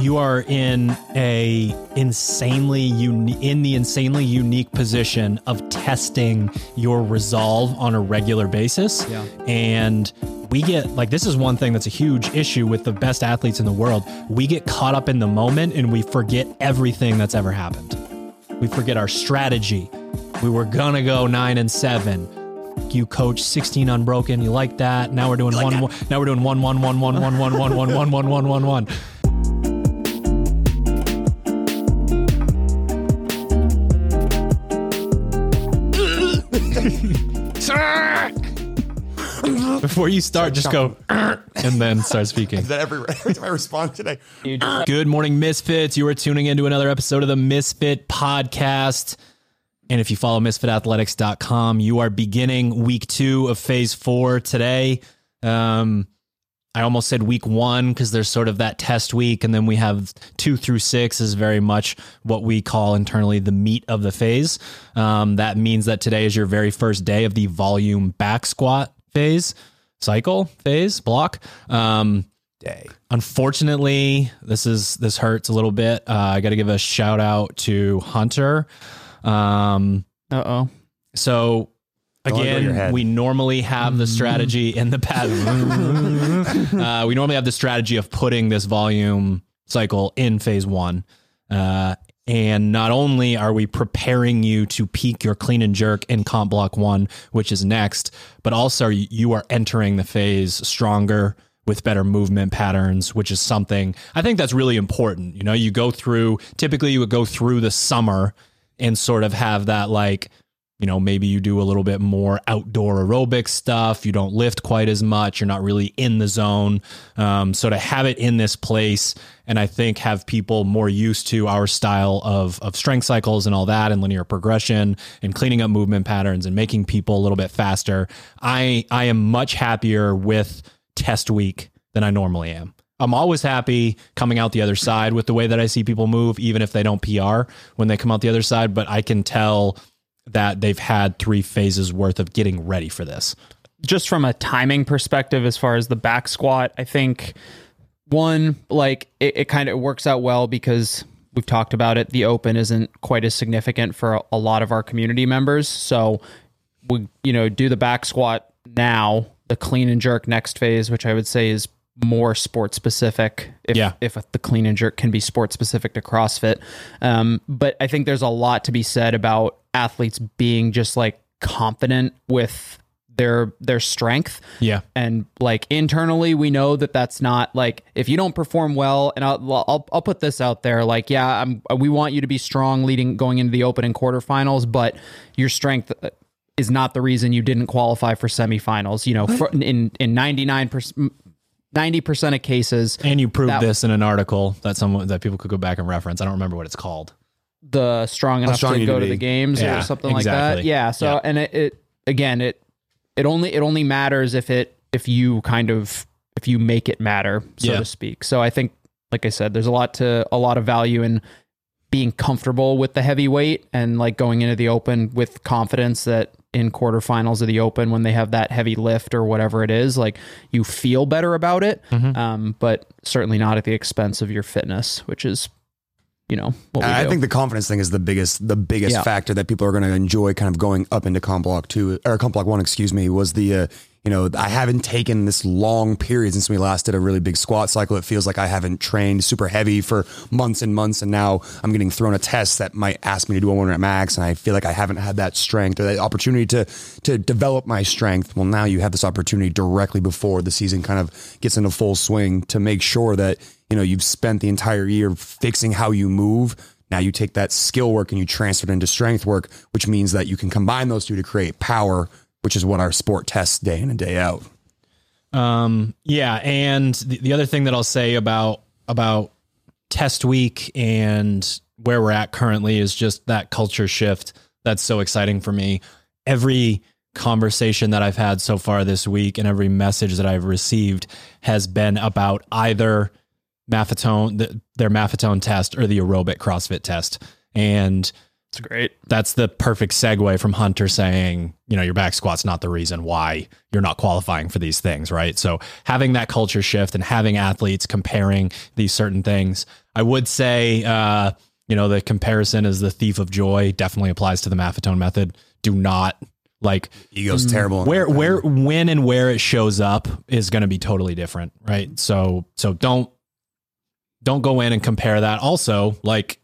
you are in a insanely uni- in the insanely unique position of testing your resolve on a regular basis. Yeah. And we get like this is one thing that's a huge issue with the best athletes in the world. We get caught up in the moment and we forget everything that's ever happened. We forget our strategy. We were gonna go nine and seven. You coach 16 unbroken. You like that? Now we're doing one. one- Now we're doing one one one one one one one one one one one one one. Before you start, just go and then start speaking. Is that every, every time I respond today? Good morning, Misfits. You are tuning into another episode of the Misfit Podcast. And if you follow misfitathletics.com, you are beginning week two of phase four today. Um, I almost said week one because there's sort of that test week. And then we have two through six is very much what we call internally the meat of the phase. Um, that means that today is your very first day of the volume back squat phase, cycle phase, block. Um, Day. Unfortunately, this is this hurts a little bit. Uh, I got to give a shout out to Hunter. Um, Uh oh. so let go of your again, we normally have the strategy in the past. uh, we normally have the strategy of putting this volume cycle in phase one. Uh, and not only are we preparing you to peak your clean and jerk in comp block one, which is next, but also you are entering the phase stronger with better movement patterns, which is something I think that's really important. You know, you go through, typically you would go through the summer and sort of have that like, you know, maybe you do a little bit more outdoor aerobic stuff. You don't lift quite as much. You're not really in the zone. Um, so to have it in this place, and I think have people more used to our style of of strength cycles and all that, and linear progression, and cleaning up movement patterns, and making people a little bit faster. I I am much happier with test week than I normally am. I'm always happy coming out the other side with the way that I see people move, even if they don't PR when they come out the other side. But I can tell that they've had three phases worth of getting ready for this. Just from a timing perspective, as far as the back squat, I think one, like it, it kind of works out well because we've talked about it. The open isn't quite as significant for a, a lot of our community members. So we, you know, do the back squat now, the clean and jerk next phase, which I would say is more sport specific. If, Yeah. if the clean and jerk can be sport specific to CrossFit. Um, but I think there's a lot to be said about athletes being just like confident with their their strength Yeah. and like internally we know that that's not like if you don't perform well and I'll, I'll I'll put this out there like yeah I'm we want you to be strong leading going into the open and quarterfinals but your strength uh, is not the reason you didn't qualify for semifinals you know for, in in 99% 90% of cases And you proved That- this in an article that someone that people could go back and reference. I don't remember what it's called. the strong enough strong to go to to the games Yeah, or something like that. Yeah. So Yeah. and it, it again it it only it only matters if it if you kind of if you make it matter so Yeah. to speak. So I think like I said, there's a lot to a lot of value in being comfortable with the heavyweight and like going into the open with confidence that in quarterfinals of the open when they have that heavy lift or whatever it is like you feel better about it Mm-hmm. um, but certainly not at the expense of your fitness which is you know what we I do. think the confidence thing is the biggest the biggest Yeah. factor that people are going to enjoy kind of going up into comp block two or comp block one, excuse me, was the uh, you know I haven't taken this long period since we last did a really big squat cycle. It feels like I haven't trained super heavy for months and months, and now I'm getting thrown a test that might ask me to do a one at max, and I feel like I haven't had that strength or that opportunity to to develop my strength. Well, now you have this opportunity directly before the season kind of gets into full swing to make sure that you know you've spent the entire year fixing how you move now you take that skill work and you transfer it into strength work which means that you can combine those two to create power which is what our sport tests day in and day out Um, yeah, and the, the other thing that I'll say about about test week and where we're at currently is just that culture shift that's so exciting for me. Every conversation that I've had so far this week and every message that I've received has been about either Maffetone, the, their Maffetone test or the aerobic CrossFit test. And It's great. that's the perfect segue from Hunter saying, you know, your back squat's not the reason why you're not qualifying for these things, right? So having that culture shift and having athletes comparing these certain things, I would say, uh, you know, the comparison is the thief of joy definitely applies to the Maffetone method. Do not like Ego's terrible. where where when and where it shows up is going to be totally different, right? So so don't don't go in and compare that. Also, like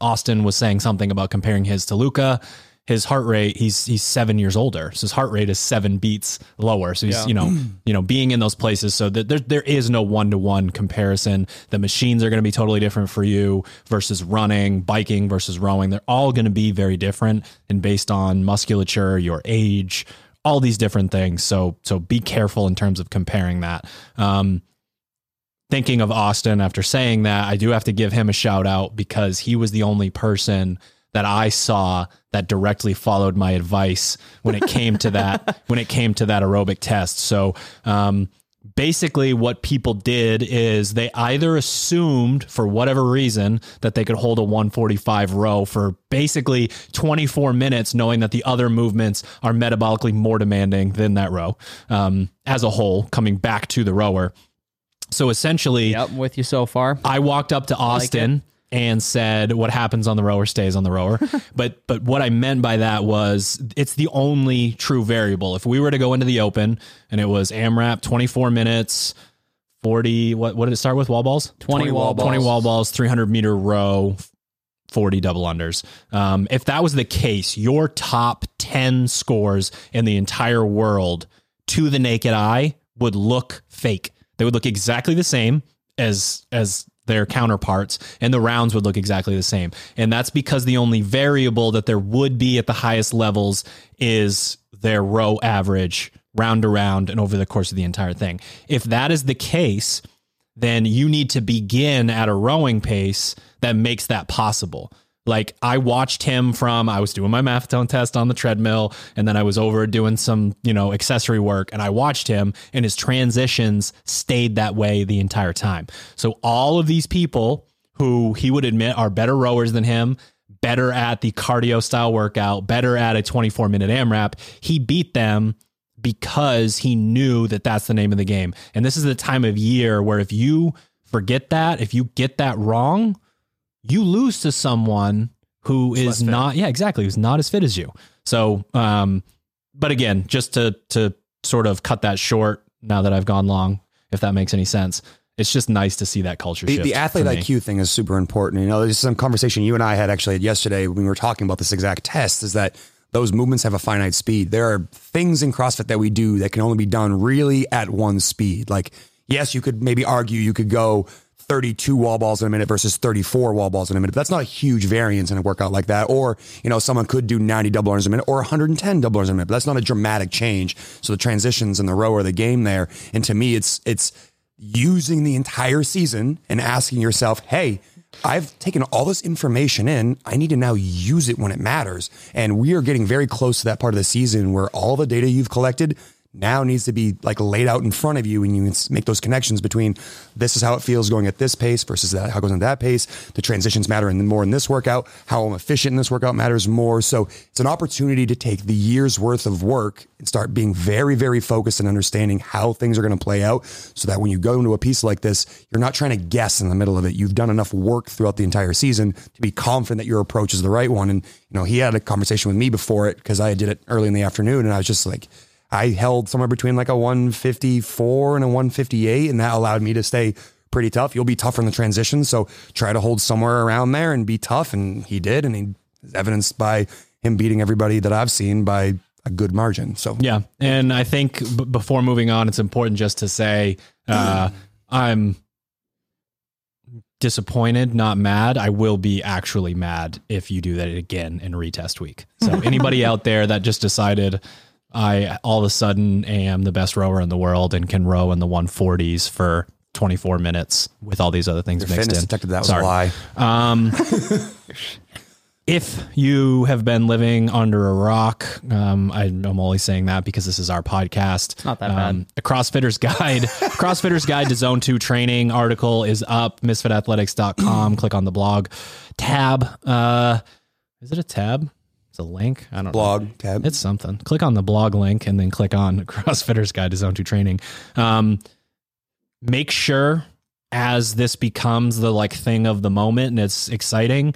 Austin was saying something about comparing his to Luca. His heart rate, he's he's seven years older, so his heart rate is seven beats lower. So he's Yeah. you know you know being in those places. So that there there is no one to one comparison. The machines are going to be totally different for you versus running, biking versus rowing. They're all going to be very different and based on musculature, your age, all these different things. So so be careful in terms of comparing that. Um, thinking of Austin after saying that, I do have to give him a shout out because he was the only person that I saw that directly followed my advice when it came to that when it came to that aerobic test. So um, basically what people did is they either assumed for whatever reason that they could hold a 145 row for basically 24 minutes knowing that the other movements are metabolically more demanding than that row um, as a whole coming back to the rower so essentially Yep, I'm with you so far. I walked up to Austin and said, "What happens on the rower stays on the rower." but but what I meant by that was it's the only true variable. If we were to go into the open and it was AMRAP, twenty four minutes, forty. What what did it start with? Wall balls. 20 wall balls. Twenty wall balls. Three hundred meter row. 40 double unders. Um, if that was the case, your top 10 scores in the entire world to the naked eye would look fake. They would look exactly the same as as their counterparts and the rounds would look exactly the same. And that's because the only variable that there would be at the highest levels is their row average round to round and over the course of the entire thing. If that is the case, then you need to begin at a rowing pace that makes that possible. Like I watched him from I was doing my maffetone test on the treadmill and then I was over doing some, you know, accessory work and I watched him and his transitions stayed that way the entire time. So all of these people who he would admit are better rowers than him, better at the cardio style workout, better at a 24 minute AMRAP, he beat them because he knew that that's the name of the game. And this is the time of year where if you forget that, if you get that wrong, you lose to someone who is not yeah, exactly, who's not as fit as you. So, um but again, just to to sort of cut that short now that I've gone long, if that makes any sense. It's just nice to see that culture The, shift. the athlete. IQ thing is super important. You know, there's some conversation you and I had actually yesterday when we were talking about this exact test is that those movements have a finite speed. There are things in CrossFit that we do that can only be done really at one speed. Like, yes, you could maybe argue you could go 32 wall balls in a minute versus 34 wall balls in a minute. That's not a huge variance in a workout like that. Or, you know, someone could do 90 double unders a minute or 110 double unders a minute. But that's not a dramatic change. So the transitions in the row are the game there. And to me, it's it's using the entire season and asking yourself, hey, I've taken all this information in. I need to now use it when it matters. And we are getting very close to that part of the season where all the data you've collected now needs to be like laid out in front of you and you can make those connections between this is how it feels going at this pace versus that how it goes at that pace. The transitions matter and more in this workout. How i'm efficient in this workout matters more. So it's an opportunity to take the year's worth of work and start being very very focused and understanding how things are going to play out so that when you go into a piece like this you're not trying to guess in the middle of it. You've done enough work throughout the entire season to be confident that your approach is the right one. And you know he had a conversation with me before it because i did it early in the afternoon and i was just like I held somewhere between like a 154 and a 158, and that allowed me to stay pretty tough. You'll be tougher in the transition, so try to hold somewhere around there and be tough. And he did, and he is evidenced by him beating everybody that I've seen by a good margin. So Yeah, and I think b- before moving on, it's important just to say uh, I'm disappointed, not mad. I will be actually mad if you do that again in retest week. So anybody out there that just decided I all of a sudden am the best rower in the world and can row in the 140s for 24 minutes with all these other things your mixed in. detected that was Sorry. a lie. Um, if you have been living under a rock, um, I, I'm only saying that because this is our podcast. It's not that um, A CrossFitter's Guide, CrossFitter's Guide to Zone 2 Training article is up, misfitathletics.com. Click on the blog tab. Uh, Is it a tab? It's a link. I don't know. Blog tab. It's something. Click on the blog link and then click on CrossFitters Guide to Zone 2 Training. Um, make sure as this becomes the like thing of the moment and it's exciting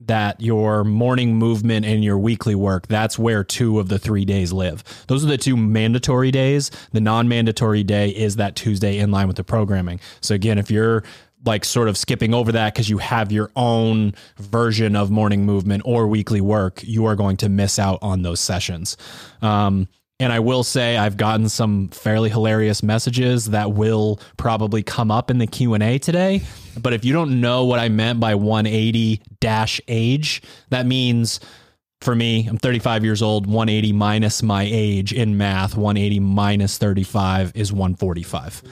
that your morning movement and your weekly work that's where two of the three days live those are the two mandatory days the non-mandatory day is that tuesday in line with the programming so again if you're like sort of skipping over that because you have your own version of morning movement or weekly work you are going to miss out on those sessions um, and I will say I've gotten some fairly hilarious messages that will probably come up in the Q&A today. But if you don't know what I meant by 180 dash age, that means for me, I'm 35 years old, 180 minus my age in math, 180 minus 35 is 145.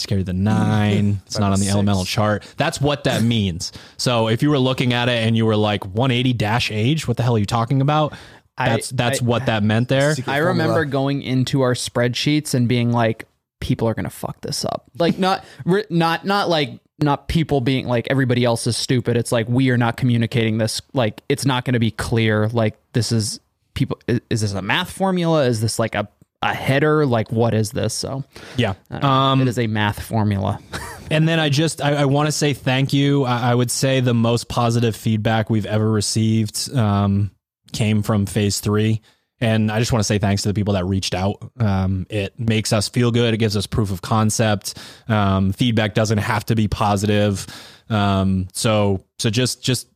Just carry the nine. It's not on the oh six. elemental chart. That's what that means. So if you were looking at it and you were like 180 dash age, what the hell are you talking about? I- That's that's I- what that meant there. I remember going into our spreadsheets and being like, people are gonna fuck this up. Like not not not like not people being like everybody else is stupid. It's like we are not communicating this. Like it's not going to be clear. Like this is people. Is, is this a math formula? Is this like a a header? Like what is this? So Yeah. I don't know. Um, it is a math formula. and then I just I, I want to say thank you. I, I would say the most positive feedback we've ever received um, came from phase three. And I just want to say thanks to the people that reached out. Um, it makes us feel good. It gives us proof of concept. Um, feedback doesn't have to be positive. Um, so so just just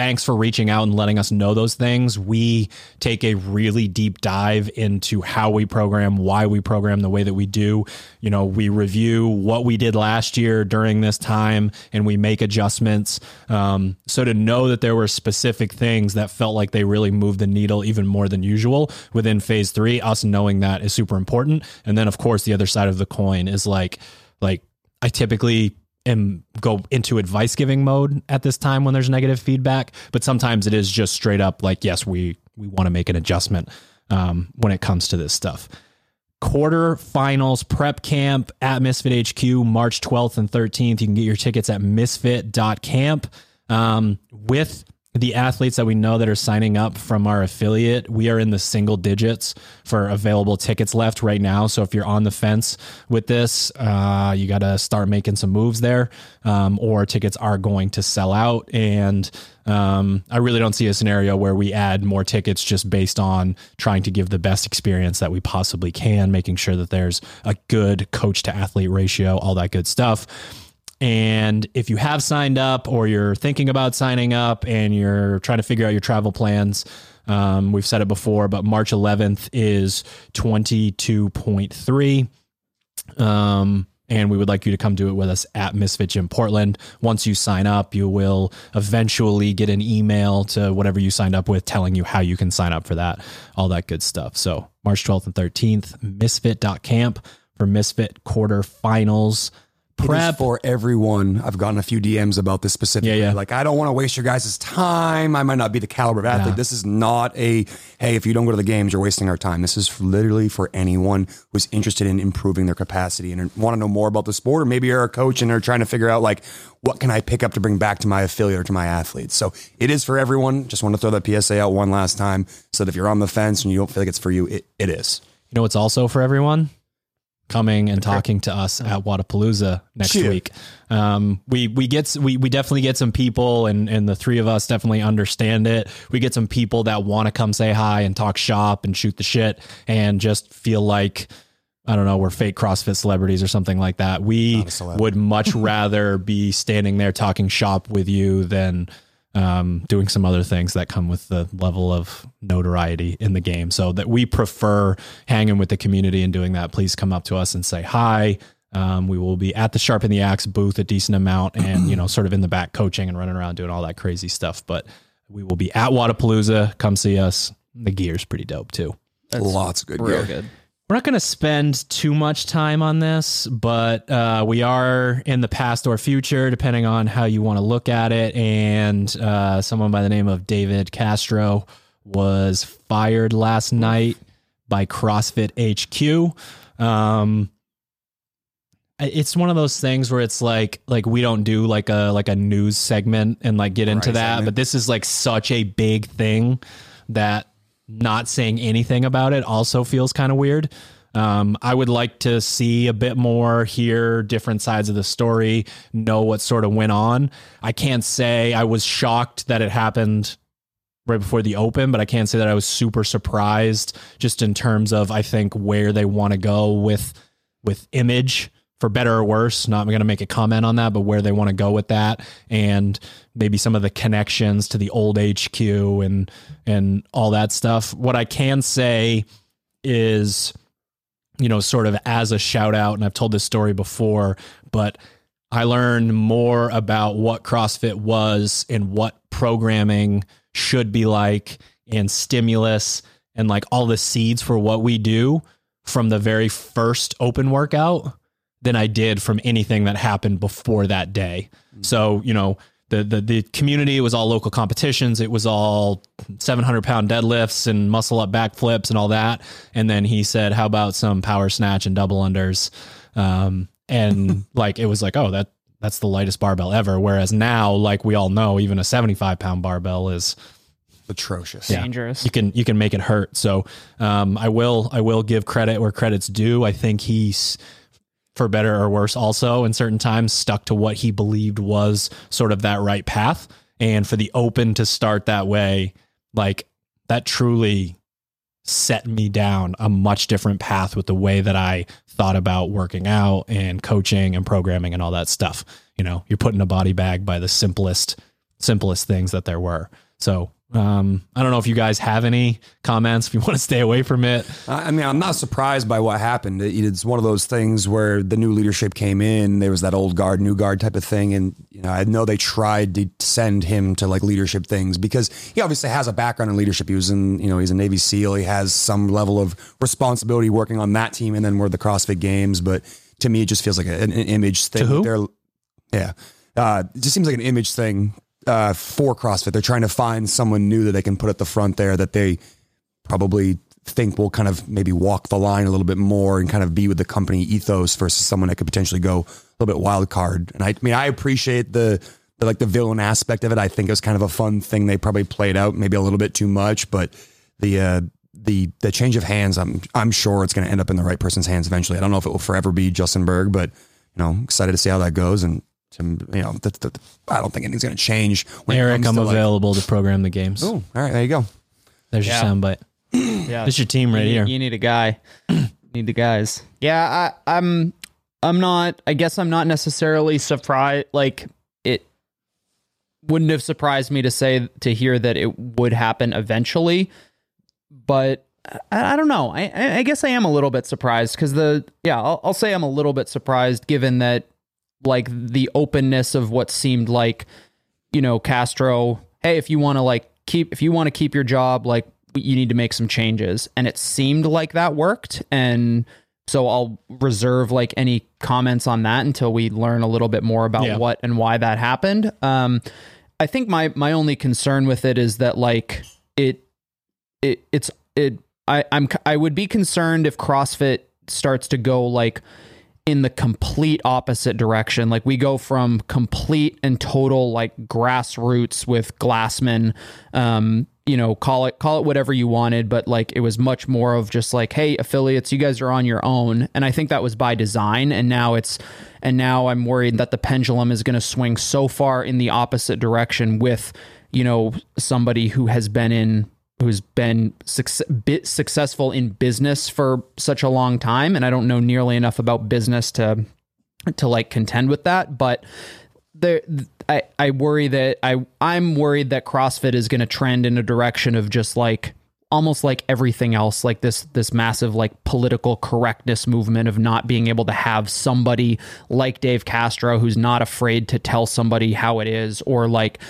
thanks for reaching out and letting us know those things. We take a really deep dive into how we program, why we program the way that we do. You know, we review what we did last year during this time and we make adjustments. Um, so to know that there were specific things that felt like they really moved the needle even more than usual within phase three, us knowing that is super important. And then, of course, the other side of the coin is like, like, I typically am go into advice giving mode at this time when there's negative feedback but sometimes it is just straight up like yes we we want to make an adjustment um, when it comes to this stuff. Quarter finals prep camp at misfit hq march 12th and 13th you can get your tickets at misfit.camp um, with the athletes that we know that are signing up from our affiliate, we are in the single digits for available tickets left right now. So if you're on the fence with this, uh, you got to start making some moves there, um, or tickets are going to sell out. And um, I really don't see a scenario where we add more tickets just based on trying to give the best experience that we possibly can, making sure that there's a good coach to athlete ratio, all that good stuff. And if you have signed up or you're thinking about signing up and you're trying to figure out your travel plans, um, we've said it before, but March 11th is 22.3. Um, and we would like you to come do it with us at Misfit Gym Portland. Once you sign up, you will eventually get an email to whatever you signed up with telling you how you can sign up for that, all that good stuff. So March 12th and 13th, misfit.camp for Misfit quarter finals It is prep. for everyone. I've gotten a few DMs about this specifically. Yeah, yeah. Like, I don't want to waste your guys' time. I might not be the caliber of athlete. This is not a, hey, if you don't go to the games, you're wasting our time. This is literally for anyone who's interested in improving their capacity and want to know more about the sport, or maybe you're a coach and are trying to figure out, like, what can I pick up to bring back to my affiliate or to my athletes? So it is for everyone. Just want to throw that PSA out one last time so that if you're on the fence and you don't feel like it's for you, it, it is. You know what's also for everyone? Coming and talking to us at Wodapalooza next Cheer. week. Um, we we get we we definitely get some people, and and the three of us definitely understand it. We get some people that want to come say hi and talk shop and shoot the shit, and just feel like I don't know we're fake CrossFit celebrities or something like that. We Not a celeb. would much rather be standing there talking shop with you than um, doing some other things that come with the level of notoriety in the game. So that we prefer hanging with the community and doing that. Please come up to us and say hi. Um, we will be at the Sharpen the Axe booth a decent amount, and you know, sort of in the back coaching and running around doing all that crazy stuff. But we will be at Wodapalooza. Come see us. The gear's pretty dope too. Lots of good Real gear. good. We're not going to spend too much time on this, but uh, we are in the past or future, depending on how you want to look at it. And uh, someone by the name of David Castro was fired last night by CrossFit HQ. Um, it's one of those things where it's like like we don't do like a like a news segment and like get into Right, that, segment. but this is like such a big thing that not saying anything about it also feels kind of weird. Um, I would like to see a bit more, hear different sides of the story, know what sort of went on. I can't say I was shocked that it happened right before the open, but I can't say that I was super surprised just in terms of I think where they want to go with with image for better or worse. Not going to make a comment on that, but where they want to go with that and maybe some of the connections to the old HQ and and all that stuff. What I can say is you know, sort of as a shout out, and I've told this story before, but I learned more about what CrossFit was and what programming should be like and stimulus and like all the seeds for what we do from the very first open workout than I did from anything that happened before that day. So, you know, the, the the community was all local competitions. It was all 700 pound deadlifts and muscle up backflips and all that. And then he said, "How about some power snatch and double unders?" Um, and like it was like, oh, that that's the lightest barbell ever. Whereas now, like we all know, even a 75 pound barbell is Atrocious. Dangerous. you can you can make it hurt. So um, I will I will give credit where credit's due. I think he's for better or worse also in certain times stuck to what he believed was sort of that right path and for the open to start that way like that truly set me down a much different path with the way that I thought about working out and coaching and programming and all that stuff. You know, you're putting a body bag by the simplest simplest things that there were. So um, I don't know if you guys have any comments. If you want to stay away from it, I mean, I'm not surprised by what happened. It's one of those things where the new leadership came in. There was that old guard, new guard type of thing, and you know, I know they tried to send him to like leadership things because he obviously has a background in leadership. He was in, you know, he's a Navy SEAL. He has some level of responsibility working on that team, and then we're the CrossFit Games. But to me, it just feels like an, an image thing. To who? They're, yeah, uh, it just seems like an image thing uh, for CrossFit. They're trying to find someone new that they can put at the front there that they probably think will kind of maybe walk the line a little bit more and kind of be with the company ethos versus someone that could potentially go a little bit wild card. And I, I mean, I appreciate the, the like the villain aspect of it. I think it was kind of a fun thing they probably played out maybe a little bit too much, but the uh, the the change of hands, I'm I'm sure it's going to end up in the right person's hands eventually. I don't know if it will forever be Justin Bergh, but you know, excited to see how that goes. And to, you know, th- th- I don't think anything's going to change. When Eric, I'm to, like- available to program the games. oh, all right, there you go. There's Yeah. your soundbite. Yeah. This your team right you, here. You need a guy. need the guys. Yeah, I, I'm. I'm not. I guess I'm not necessarily surprised. Like it wouldn't have surprised me to say to hear that it would happen eventually, but I, I don't know. I, I I guess I am a little bit surprised because the yeah. I'll, I'll say I'm a little bit surprised given that like the openness of what seemed like you know Castro. Hey, if you want to like keep if you want to keep your job, like you need to make some changes, and it seemed like that worked. And so I'll reserve like any comments on that until we learn a little bit more about Yeah. what and why that happened. Um, I think my my only concern with it is that like it it it's it I I'm I would be concerned if CrossFit starts to go like in the complete opposite direction. Like we go from complete and total like grassroots with Glassman, um, you know, call it call it whatever you wanted, but like it was much more of just like, hey, affiliates, you guys are on your own. And I think that was by design. And now it's and now I'm worried that the pendulum is gonna swing so far in the opposite direction with, you know, somebody who has been in who's been success, bit successful in business for such a long time and I don't know nearly enough about business to to like contend with that but there I I worry that I I'm worried that CrossFit is going to trend in a direction of just like almost like everything else like this this massive like political correctness movement of not being able to have somebody like Dave Castro who's not afraid to tell somebody how it is or like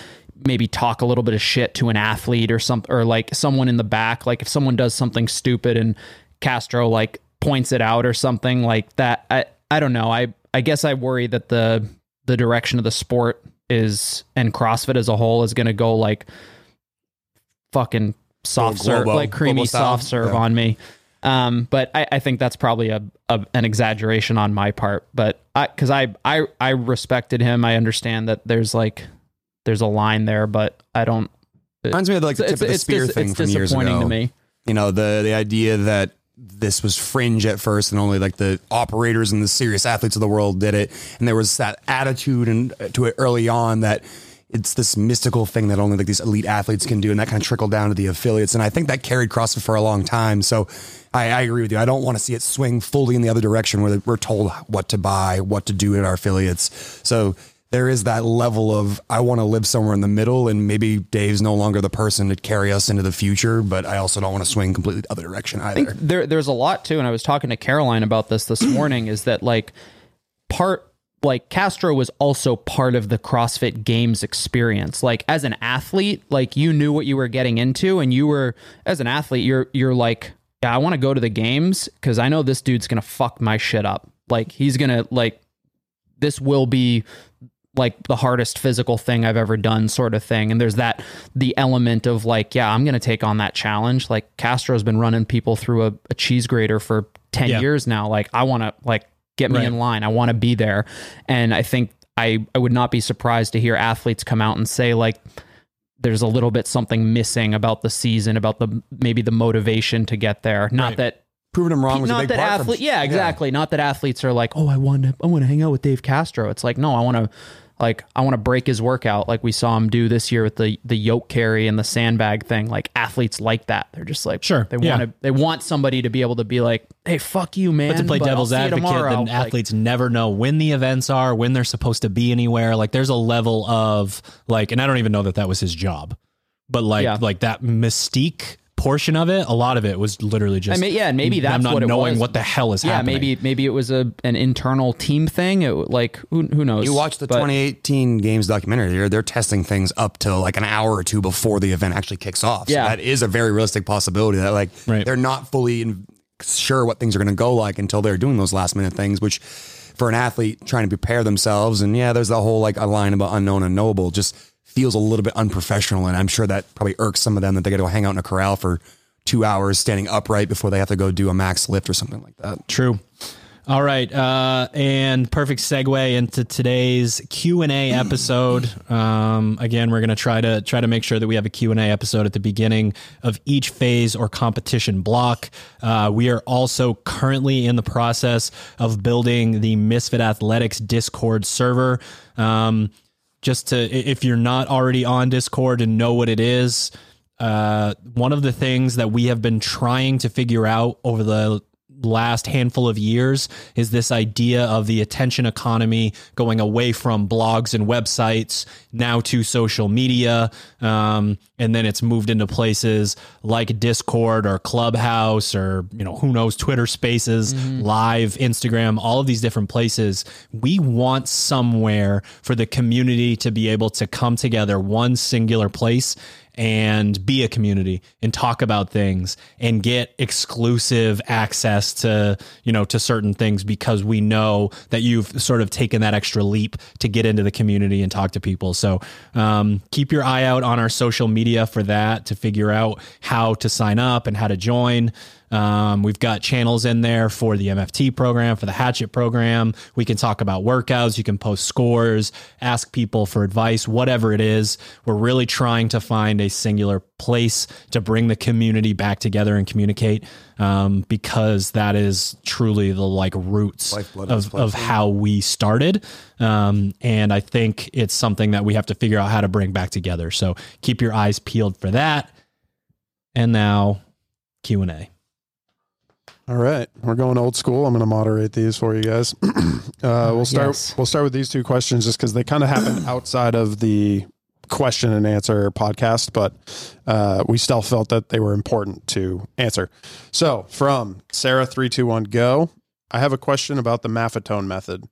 maybe talk a little bit of shit to an athlete or something or like someone in the back like if someone does something stupid and Castro like points it out or something like that I I don't know I I guess I worry that the the direction of the sport is and CrossFit as a whole is going to go like fucking soft serve like creamy soft serve Yeah. on me Um, but I, I think that's probably a, a an exaggeration on my part. But I because I, I I respected him. I understand that there's like there's a line there, but I don't. It, Reminds me of like the tip of the it's spear dis- thing from years ago. to me. You know, the the idea that this was fringe at first and only like the operators and the serious athletes of the world did it. And there was that attitude and uh, to it early on that it's this mystical thing that only like these elite athletes can do. And that kind of trickled down to the affiliates. And I think that carried CrossFit for a long time. So I, I agree with you. I don't want to see it swing fully in the other direction where we're told what to buy, what to do at our affiliates. So there is that level of I want to live somewhere in the middle, and maybe Dave's no longer the person to carry us into the future, but I also don't want to swing completely the other direction either. there there's a lot too and i was talking to caroline about this this morning is that like part like castro was also part of the crossfit games experience like as an athlete like you knew what you were getting into and you were as an athlete you're you're like yeah i want to go to the games because i know this dude's gonna fuck my shit up like he's gonna like this will be like the hardest physical thing I've ever done, sort of thing. And there's that the element of like, yeah, I'm going to take on that challenge. Like Castro's been running people through a, a cheese grater for 10 Yeah. years now. Like, I want to like get me Right. in line. I want to be there. And I think I, I would not be surprised to hear athletes come out and say, like, there's a little bit something missing about the season, about the maybe the motivation to get there. Not Right. that Proving him wrong was a big that part. from- yeah exactly not that athletes are like oh i want to i want to hang out with dave castro it's like no i want to like i want to break his workout like we saw him do this year with the the yoke carry and the sandbag thing like athletes like that they're just like Sure, they yeah. want to they want somebody to be able to be like hey fuck you man But to play I'll devil's see you advocate, tomorrow." then Like, athletes never know when the events are, when they're supposed to be anywhere. Like there's a level of like, and I don't even know that that was his job, but like Yeah. like that mystique portion of it, a lot of it was literally just. I mean, yeah, and maybe them that's not what it knowing was. what the hell is yeah happening. maybe maybe it was a an internal team thing it, like who, who knows You watch the But- 2018 games documentary. They're, they're testing things up to like an hour or two before the event actually kicks off. So Yeah. that is a very realistic possibility that like Right. they're not fully in, sure what things are going to go like until they're doing those last minute things, which for an athlete trying to prepare themselves and yeah, there's the whole like a line about unknown and knowable just feels a little bit unprofessional. And I'm sure that probably irks some of them that they got to go hang out in a corral for two hours standing upright before they have to go do a max lift or something like that. True. All right, uh, and perfect segue into today's Q and A episode. Um, again, we're going to try to try to make sure that we have a Q and A episode at the beginning of each phase or competition block. Uh, we are also currently in the process of building the Misfit Athletics Discord server. Um, just to, if you're not already on Discord and know what it is, uh, one of the things that we have been trying to figure out over the last handful of years is this idea of the attention economy going away from blogs and websites now to social media. Um, and then it's moved into places like Discord or Clubhouse or, you know, who knows, Twitter spaces, live, Instagram, all of these different places. We want somewhere for the community to be able to come together, one singular place and be a community and talk about things and get exclusive access to you know to certain things because we know that you've sort of taken that extra leap to get into the community and talk to people. So um, keep your eye out on our social media for that to figure out how to sign up and how to join um, we've got channels in there for the MFT program, for the Hatchet program. We can talk about workouts. You can post scores, ask people for advice, whatever it is. We're really trying to find a singular place to bring the community back together and communicate um, because that is truly the like roots Lifeblood of of, how we started. Um, and I think it's something that we have to figure out how to bring back together. So keep your eyes peeled for that. And now Q&A. All right, we're going old school. I'm going to moderate these for you guys. uh, we'll start. yes. We'll start with these two questions just because they kind of happen outside of the question and answer podcast, but uh, we still felt that they were important to answer. So, from Sarah three two one go, I have a question about the Maffetone method.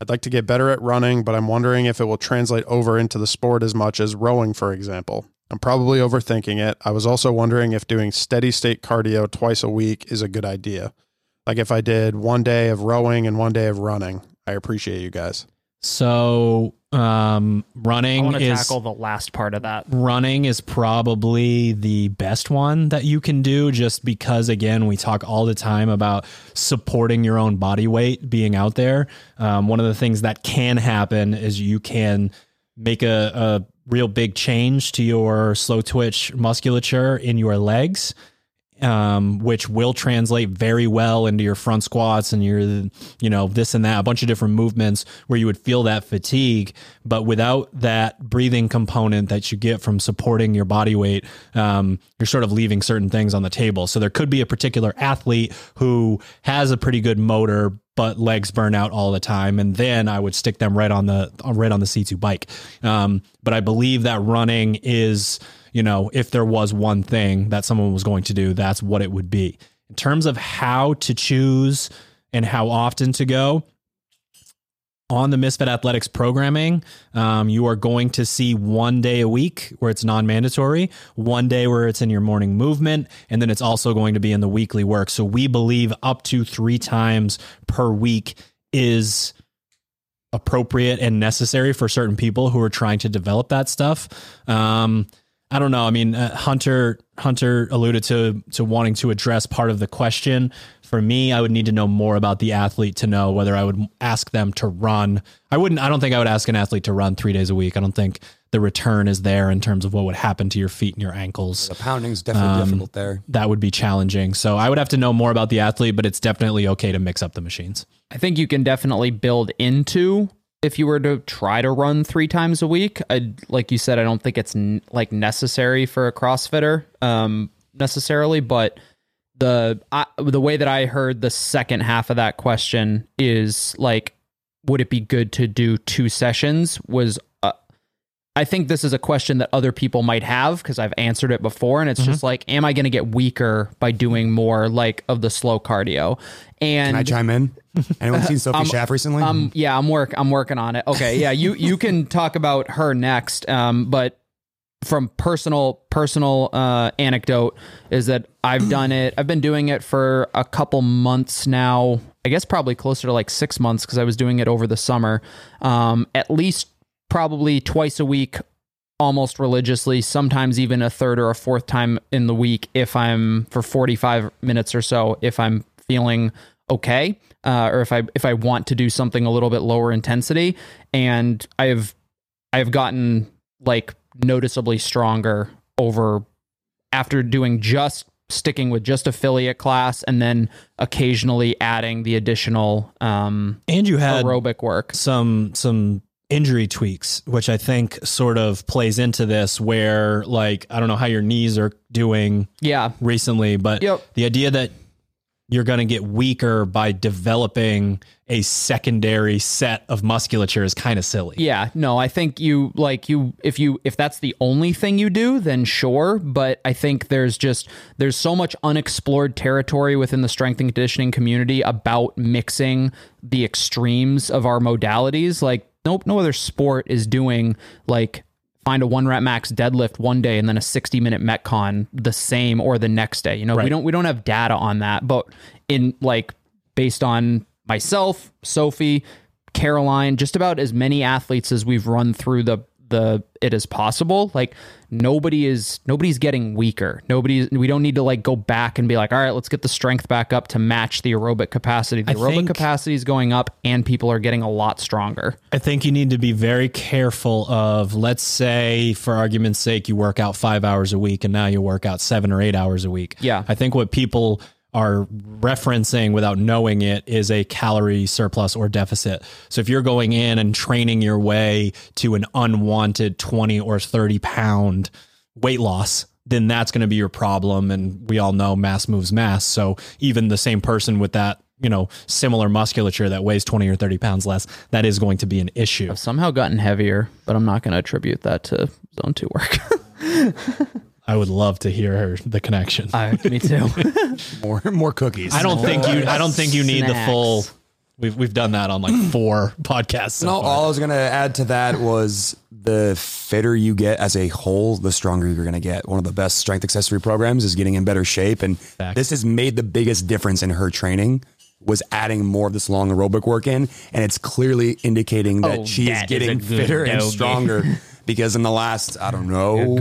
I'd like to get better at running, but I'm wondering if it will translate over into the sport as much as rowing, for example. I'm probably overthinking it. I was also wondering if doing steady state cardio twice a week is a good idea. Like if I did one day of rowing and one day of running. I appreciate you guys. So um, I running want to is tackle the last part of that. running is probably the best one that you can do just because again we talk all the time about supporting your own body weight being out there um, one of the things that can happen is you can make a, a real big change to your slow twitch musculature in your legs um, which will translate very well into your front squats and your, you know, this and that, a bunch of different movements where you would feel that fatigue. But without that breathing component that you get from supporting your body weight, um, you're sort of leaving certain things on the table. So there could be a particular athlete who has a pretty good motor, but legs burn out all the time, and then I would stick them right on the right on the C2 bike. Um, but I believe that running is you know, if there was one thing that someone was going to do, that's what it would be. In terms of how to choose and how often to go, on the Misfit Athletics programming, um, you are going to see one day a week where it's non mandatory, one day where it's in your morning movement, and then it's also going to be in the weekly work. So we believe up to three times per week is appropriate and necessary for certain people who are trying to develop that stuff. Um, I don't know. I mean, uh, Hunter Hunter alluded to to wanting to address part of the question. For me, I would need to know more about the athlete to know whether I would ask them to run. I wouldn't. I don't think I would ask an athlete to run three days a week. I don't think the return is there in terms of what would happen to your feet and your ankles. The pounding's definitely Um, difficult there. That would be challenging. So I would have to know more about the athlete, but it's definitely okay to mix up the machines. I think you can definitely build into if you were to try to run three times a week. I, like you said, I don't think it's n- like necessary for a CrossFitter um, necessarily, but the I, the way that I heard the second half of that question is like, would it be good to do two sessions? Was uh, I think this is a question that other people might have because I've answered it before, and it's just like, am I going to get weaker by doing more like of the slow cardio? And Can I chime in? Anyone seen Sophie Schaff recently? um, yeah, I'm work. I'm working on it. Okay, yeah, you you can talk about her next. Um, but from personal personal uh, anecdote is that I've done it. I've been doing it for a couple months now. I guess probably closer to like six months because I was doing it over the summer. Um, at least probably twice a week, almost religiously. Sometimes even a third or a fourth time in the week if I'm for 45 minutes or so. If I'm feeling okay uh, or if I if I want to do something a little bit lower intensity, and I have I have gotten like noticeably stronger over after doing just sticking with just affiliate class and then occasionally adding the additional um, And you had aerobic work. some some injury tweaks, which I think sort of plays into this where like I don't know how your knees are doing Yeah, recently, but Yep. the idea that you're going to get weaker by developing a secondary set of musculature is kind of silly. Yeah, no, I think you like you if you if that's the only thing you do, then sure. But I think there's just there's so much unexplored territory within the strength and conditioning community about mixing the extremes of our modalities. Like nope, no other sport is doing like find a one rep max deadlift one day and then a 60 minute metcon the same or the next day. You know, we don't we don't have data on that, but in like based on myself, Sophie, Caroline, just about as many athletes as we've run through the the it is possible. Like nobody is nobody's getting weaker. Nobody we don't need to like go back and be like, all right, let's get the strength back up to match the aerobic capacity. The I aerobic think- capacity is going up and people are getting a lot stronger. I think you need to be very careful of, let's say, for argument's sake, you work out five hours a week and now you work out seven or eight hours a week. Yeah. I think what people are referencing without knowing it is a calorie surplus or deficit. So if you're going in and training your way to an unwanted 20 or 30 pound weight loss, then that's going to be your problem. And we all know mass moves mass. So even the same person with that, you know, similar musculature that weighs 20 or 30 pounds less, that is going to be an issue. I've somehow gotten heavier, but I'm not going to attribute that to zone two work. I would love to hear her, the connection. I, me too. more more cookies. I don't think you, I don't think you need the full, we've, we've done that on like four podcasts. So No, far. all I was gonna add to that was the fitter you get as a whole, the stronger you're gonna get. One of the best strength accessory programs is getting in better shape, and this has made the biggest difference in her training. was adding more of this long aerobic work in, and it's clearly indicating that Oh, she is that is getting a fitter and stronger. Because in the last, I don't know,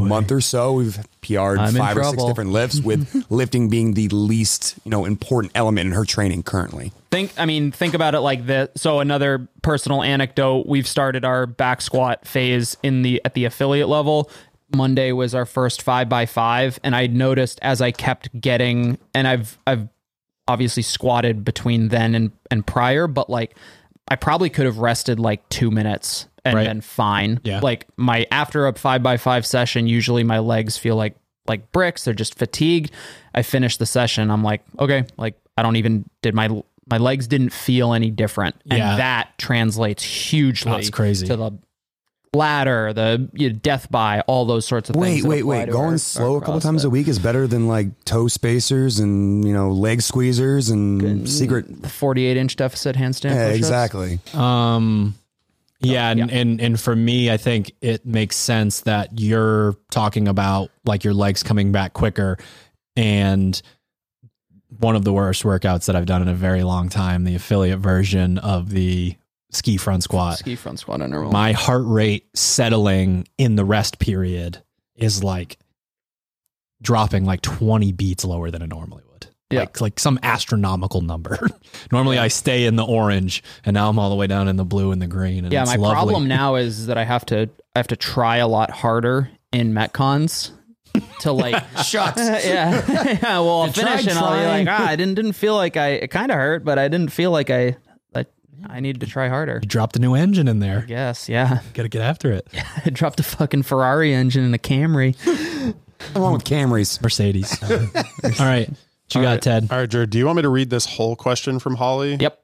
month or so, we've PR'd I'm five or six trouble. different lifts, with lifting being the least, you know, important element in her training currently. think i mean think about it like this so another personal anecdote we've started our back squat phase in the at the affiliate level monday was our first five by five and i noticed as i kept getting and i've i've obviously squatted between then and and prior but like i probably could have rested like two minutes and Right. been fine Yeah. like my after a five by five session usually my legs feel like like bricks they're just fatigued i finish the session i'm like okay like i don't even did my my legs didn't feel any different and Yeah. that translates hugely That's crazy. to the ladder the you know, death by all those sorts of Wait, things Wait, wait, wait. Going our- slow our a couple times a week is better than like toe spacers and, you know, leg squeezers and secret. 48 inch deficit handstand Yeah, push-ups. exactly. Um, yeah, and, yeah. and and for me, I think it makes sense that you're talking about like your legs coming back quicker, and one of the worst workouts that I've done in a very long time, the affiliate version of the ski front squat. ski front squat interval My heart rate settling in the rest period is like dropping like 20 beats lower than it normally would. Yeah. Like, like some astronomical number. Normally I stay in the orange and now I'm all the way down in the blue and the green. And yeah it's my lovely. problem now is that i have to i have to try a lot harder in metcons to like Shots. yeah yeah well i'll Try finish and i'll be like ah i didn't didn't feel like i it kind of hurt but i didn't feel like i i, I needed to try harder You dropped a new engine in there. yes yeah Got to get after it. i dropped a fucking ferrari engine in a camry What's wrong with Camrys? Mercedes. all right. What you got, Ted? All right, Jared, do you want me to read this whole question from Holly? yep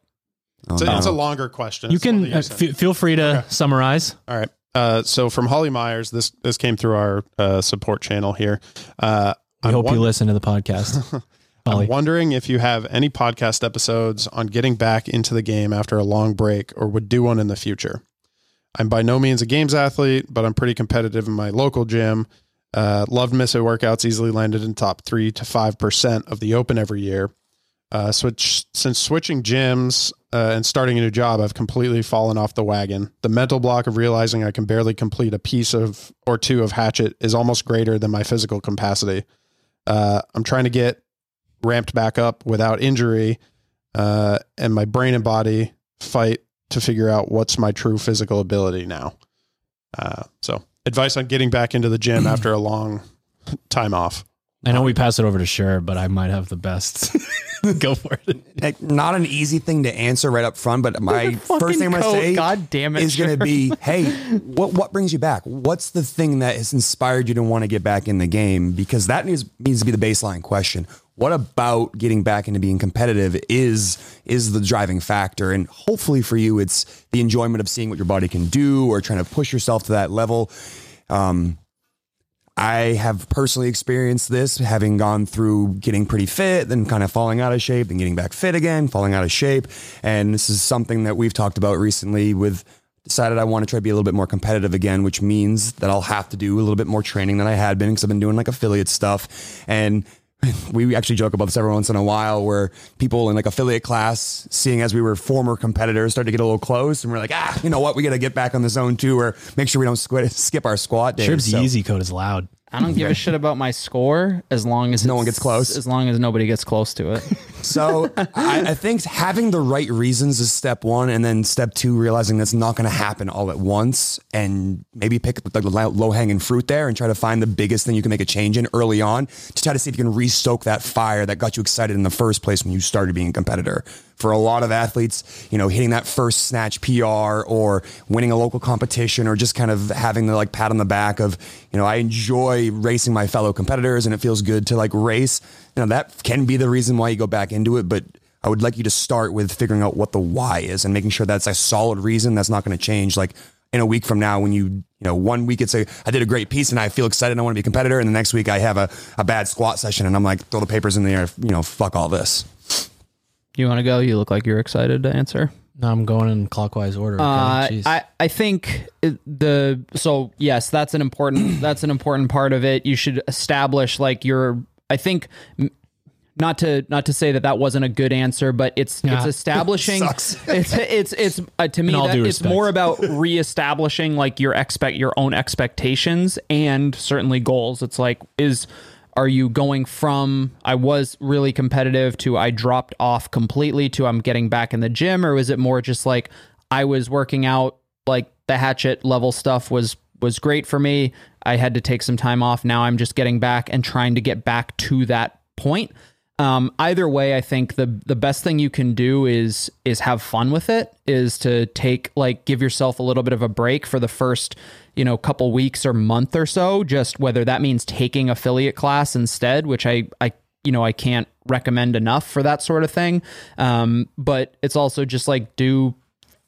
It's a, Oh, it's a longer question. You It's can uh, f- feel free to summarize. All right. Uh, so from Holly Myers, this this came through our uh, support channel here. Uh, I hope won- you listen to the podcast. I'm wondering if you have any podcast episodes on getting back into the game after a long break or would do one in the future. I'm by no means a games athlete, but I'm pretty competitive in my local gym. Uh, loved Missa workouts, easily landed in top three to 5% of the open every year. Uh, switch since switching gyms uh, and starting a new job, I've completely fallen off the wagon. The mental block of realizing I can barely complete a piece of or two of Hatchet is almost greater than my physical capacity. Uh, I'm trying to get ramped back up without injury, uh, and my brain and body fight to figure out what's my true physical ability now. Uh, so, advice on getting back into the gym after a long time off. I know we pass it over to Sure, but I might have the best. Go for it. Like, not an easy thing to answer right up front, but my first thing I'm going to say god damn it is going to be, hey, what what brings you back? What's the thing that has inspired you to want to get back in the game? Because that needs needs to be the baseline question. What about getting back into being competitive is is the driving factor, and hopefully for you, it's the enjoyment of seeing what your body can do or trying to push yourself to that level. Um, I have personally experienced this, having gone through getting pretty fit, then kind of falling out of shape, then getting back fit again, falling out of shape. And this is something that we've talked about recently with decided I want to try to be a little bit more competitive again, which means that I'll have to do a little bit more training than I had been because I've been doing like affiliate stuff. And we actually joke about this every once in a while where people in like affiliate class, seeing as we were former competitors, start to get a little close and we're like, ah, you know what? We got to get back on the zone too, or make sure we don't squid, skip our squat days. Shrib's So- easy code is loud. I don't give a shit about my score as long as No one gets close. As long as nobody gets close to it. So I, I think having the right reasons is step one, and then step two, realizing that's not going to happen all at once, and maybe pick like the low hanging fruit there and try to find the biggest thing you can make a change in early on to try to see if you can restoke that fire that got you excited in the first place when you started being a competitor. For a lot of athletes, you know, hitting that first snatch PR or winning a local competition or just kind of having the like pat on the back of, you know, I enjoy racing my fellow competitors and it feels good to like race. You know, that can be the reason why you go back into it, but I would like you to start with figuring out what the why is and making sure that's a solid reason that's not going to change. Like in a week from now, when you, you know, one week it's a, I did a great piece and I feel excited and I want to be a competitor. And the next week I have a, a bad squat session and I'm like, throw the papers in the air, you know, fuck all this. You want to go? You look like you're excited to answer. No, I'm going in clockwise order. Okay? Uh, I I think the so yes, that's an important that's an important part of it. You should establish like your. I think not to not to say that that wasn't a good answer, but it's Yeah. it's establishing Sucks. it's it's it's uh, to me that, it's more about reestablishing like your expect your own expectations and certainly goals. It's like is are you going from I was really competitive to I dropped off completely to I'm getting back in the gym or is it more just like I was working out like the hatchet level stuff was was great for me. I had to take some time off. Now I'm just getting back and trying to get back to that point. Um, either way, I think the the best thing you can do is is have fun with it. Is to take like give yourself a little bit of a break for the first you know couple weeks or month or so. Just whether that means taking affiliate class instead, which I I you know I can't recommend enough for that sort of thing. Um, but it's also just like do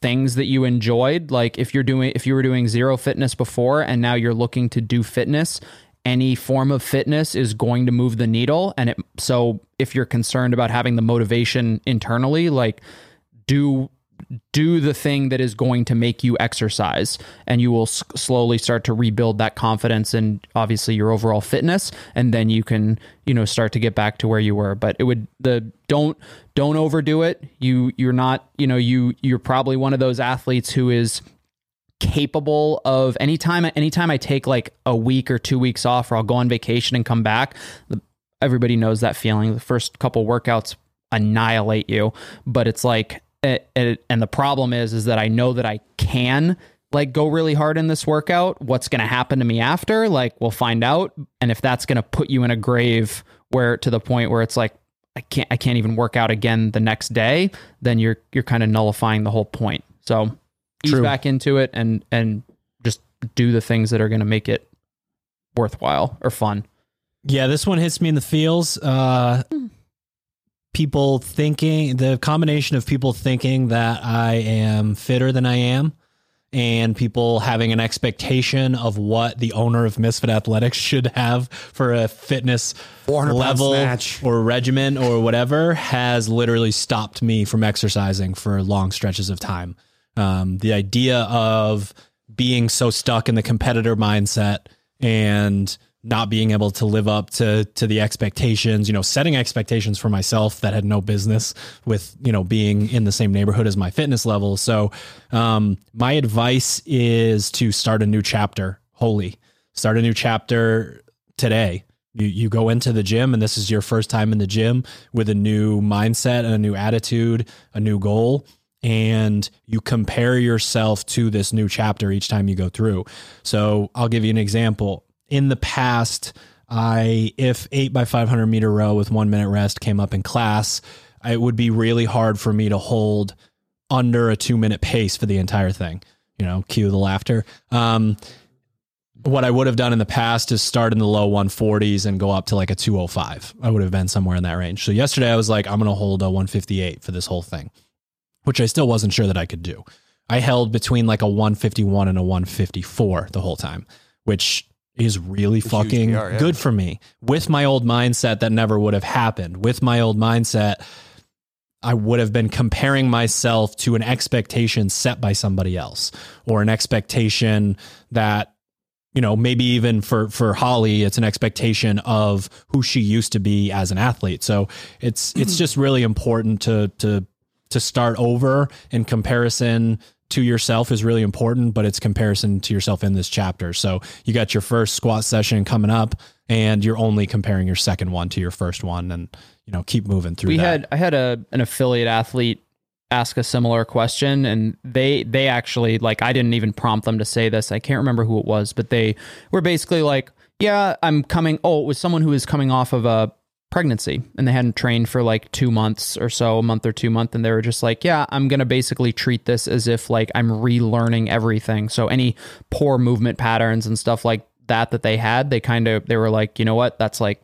things that you enjoyed like if you're doing if you were doing zero fitness before and now you're looking to do fitness any form of fitness is going to move the needle. And it so if you're concerned about having the motivation internally like do do the thing that is going to make you exercise. And you will s- slowly start to rebuild that confidence and obviously your overall fitness. And then you can you know start to get back to where you were. But it would the don't don't overdo it. You you're not you know you you're probably one of those athletes who is capable of anytime anytime I take like a week or 2 weeks off or I'll go on vacation and come back everybody knows that feeling. The first couple workouts annihilate you. But it's like it, it, and the problem is is that I know that I can like go really hard in this workout. What's going to happen to me after? Like we'll find out. And if that's going to put you in a grave where to the point where it's like I can't I can't even work out again the next day then you're you're kind of nullifying the whole point. So ease True. back into it and and just do the things that are going to make it worthwhile or fun Yeah, this one hits me in the feels. Uh, people thinking the combination of people thinking that I am fitter than I am, and people having an expectation of what the owner of Misfit Athletics should have for a fitness level snatch. or regimen or whatever has literally stopped me from exercising for long stretches of time. Um, the idea of being so stuck in the competitor mindset and not being able to live up to to the expectations, you know, setting expectations for myself that had no business with, you know, being in the same neighborhood as my fitness level. So, um, my advice is to start a new chapter. Holy, start a new chapter today. You you go into the gym and this is your first time in the gym with a new mindset and a new attitude, a new goal and you compare yourself to this new chapter each time you go through. So, I'll give you an example. In the past, I if 8 by 500 meter row with 1 minute rest came up in class, it would be really hard for me to hold under a 2 minute pace for the entire thing. You know, cue the laughter. Um what I would have done in the past is start in the low 140s and go up to like a 205. I would have been somewhere in that range. So yesterday I was like, I'm going to hold a 158 for this whole thing, which I still wasn't sure that I could do. I held between like a 151 and a 154 the whole time, which is really fucking PR, yeah. good for me. With my old mindset, that never would have happened. With my old mindset, I would have been comparing myself to an expectation set by somebody else or an expectation that you know maybe even for for Holly it's an expectation of who she used to be as an athlete so it's it's just really important to to to start over in comparison to yourself is really important but it's comparison to yourself in this chapter so you got your first squat session coming up and you're only comparing your second one to your first one and you know keep moving through we that. had I had a an affiliate athlete ask a similar question and they they actually like I didn't even prompt them to say this. I can't remember who it was, but they were basically like, "Yeah, I'm coming oh, it was someone who was coming off of a pregnancy and they hadn't trained for like 2 months or so, a month or 2 months and they were just like, "Yeah, I'm to basically treat this as if like I'm relearning everything." So any poor movement patterns and stuff like that that they had, they kind of they were like, "You know what? That's like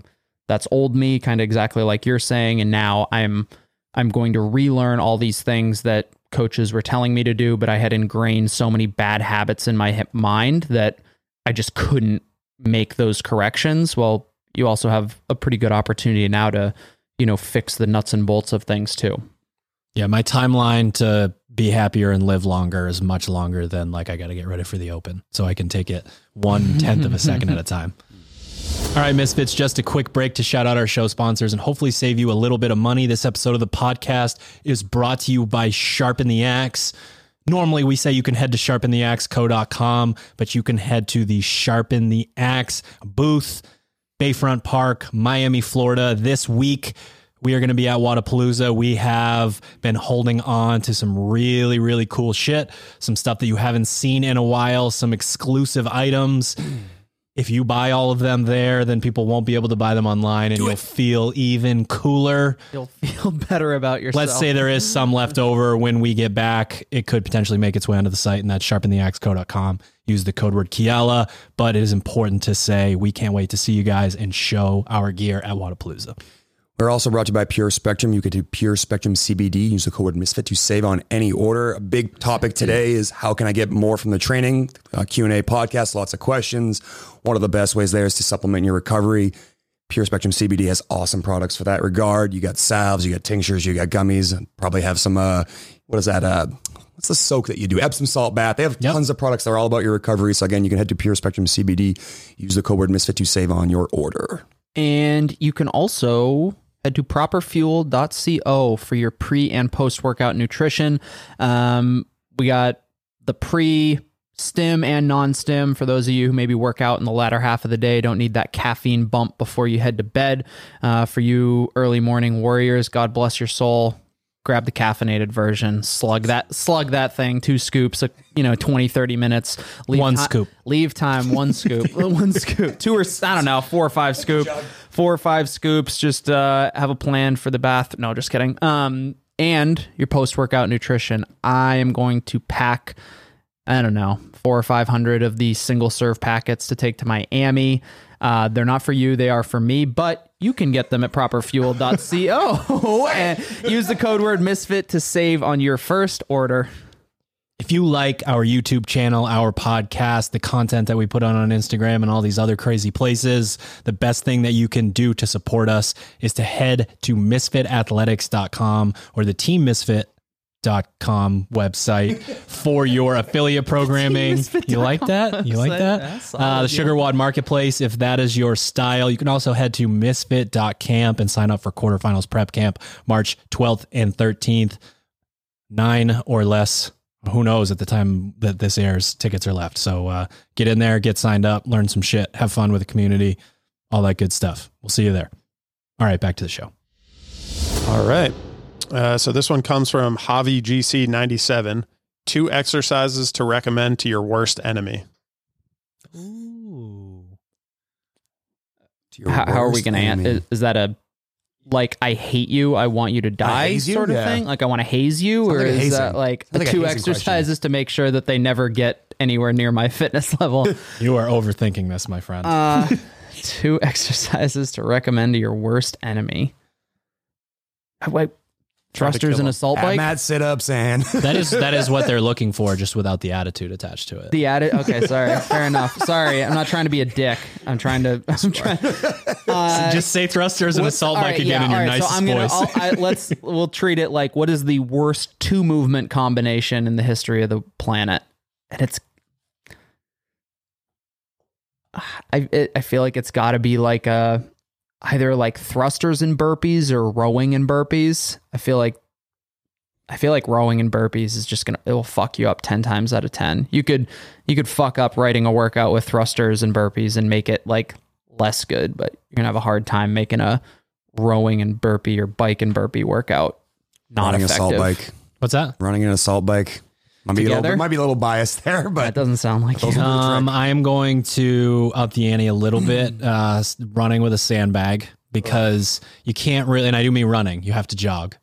that's old me kind of exactly like you're saying and now i'm i'm going to relearn all these things that coaches were telling me to do but i had ingrained so many bad habits in my mind that i just couldn't make those corrections well you also have a pretty good opportunity now to you know fix the nuts and bolts of things too Yeah, my timeline to be happier and live longer is much longer than like I got to get ready for the open, so I can take it one tenth of a second at a time. All right, Misfits, just a quick break to shout out our show sponsors and hopefully save you a little bit of money. This episode of the podcast is brought to you by Sharpen the Axe. Normally, we say you can head to sharpentheaxeco.com, but you can head to the Sharpen the Axe booth, Bayfront Park, Miami, Florida. This week, we are going to be at Wodapalooza. We have been holding on to some really, really cool shit, some stuff that you haven't seen in a while, some exclusive items if you buy all of them there, then people won't be able to buy them online and you'll feel even cooler. You'll feel better about yourself. Let's say there is some left over when we get back. It could potentially make its way onto the site, and that's sharpentheaxeco.com. Use the code word Kiala, but it is important to say we can't wait to see you guys and show our gear at Wodapalooza. We're also brought to you by Pure Spectrum. You could do Pure Spectrum CBD. Use the code word Misfit to save on any order. A big topic today is how can I get more from the training? Uh, Q and A podcast, lots of questions. One of the best ways there is to supplement your recovery. Pure Spectrum CBD has awesome products for that regard. You got salves, you got tinctures, you got gummies. Probably have some. Uh, what is that? Uh, what's the soak that you do? Epsom salt bath. They have Yep. tons of products that are all about your recovery. So again, you can head to Pure Spectrum CBD. Use the code word Misfit to save on your order. And you can also head to properfuel.co for your pre and post workout nutrition. Um, we got the pre stim and non stim for those of you who maybe work out in the latter half of the day, don't need that caffeine bump before you head to bed. Uh, for you early morning warriors, God bless your soul. Grab the caffeinated version, slug that, slug that thing, two scoops, uh, you know, 20, 30 minutes. Leave One ti- scoop. Leave time, one scoop, one scoop, two or I don't know, four or five scoop, four or five scoops. Just uh, have a plan for the bath. No, just kidding. Um, and your post workout nutrition. I am going to pack. I don't know, four or five hundred of these single serve packets to take to Miami. Uh, they're not for you; they are for me. But you can get them at properfuel.co and use the code word misfit to save on your first order. If you like our YouTube channel, our podcast, the content that we put on on Instagram and all these other crazy places, the best thing that you can do to support us is to head to misfitathletics.com or the team misfit.com website for your affiliate programming. You like that? You like that? Uh, the SugarWOD Marketplace, if that is your style. You can also head to misfit.camp and sign up for quarterfinals prep camp March 12th and 13th nine or less. Who knows at the time that this airs, tickets are left. So uh, get in there, get signed up, learn some shit, have fun with the community, all that good stuff. We'll see you there. All right, back to the show. All right. Uh, so this one comes from Javi GC ninety seven. Two exercises to recommend to your worst enemy. Ooh. To your How, how are we going to enemy. answer? Is that a like I hate you, I want you to die haze you? sort of Yeah. thing? Like I want to haze you, Sounds or like a is that like Sounds like two hazing question. exercises to make sure that they never get anywhere near my fitness level? You are overthinking this, my friend. uh, two exercises to recommend to your worst enemy. Wait, thrusters and assault bike. mat sit ups and that is that is what they're looking for, just without the attitude attached to it. The added. Okay, sorry. Fair enough. Sorry, I'm not trying to be a dick. I'm trying to. I'm trying. Uh, just say thrusters and assault bike right, again yeah, in your all right, nicest so I'm gonna, voice. I, let's we'll treat it like what is the worst two movement combination in the history of the planet, and it's. I it, I feel like it's got to be like a either like thrusters and burpees or rowing and burpees. I feel like I feel like rowing and burpees is just gonna it will fuck you up ten times out of ten. You could you could fuck up writing a workout with thrusters and burpees and make it like less good, but you're gonna have a hard time making a rowing and burpee or bike and burpee workout not running effective. assault bike. What's that? Running an assault bike. Might be, a little, might be a little biased there, That but doesn't sound like Those you. are- Um, I am going to up the ante a little bit, uh, running with a sandbag because you can't really, and I do mean running, you have to jog.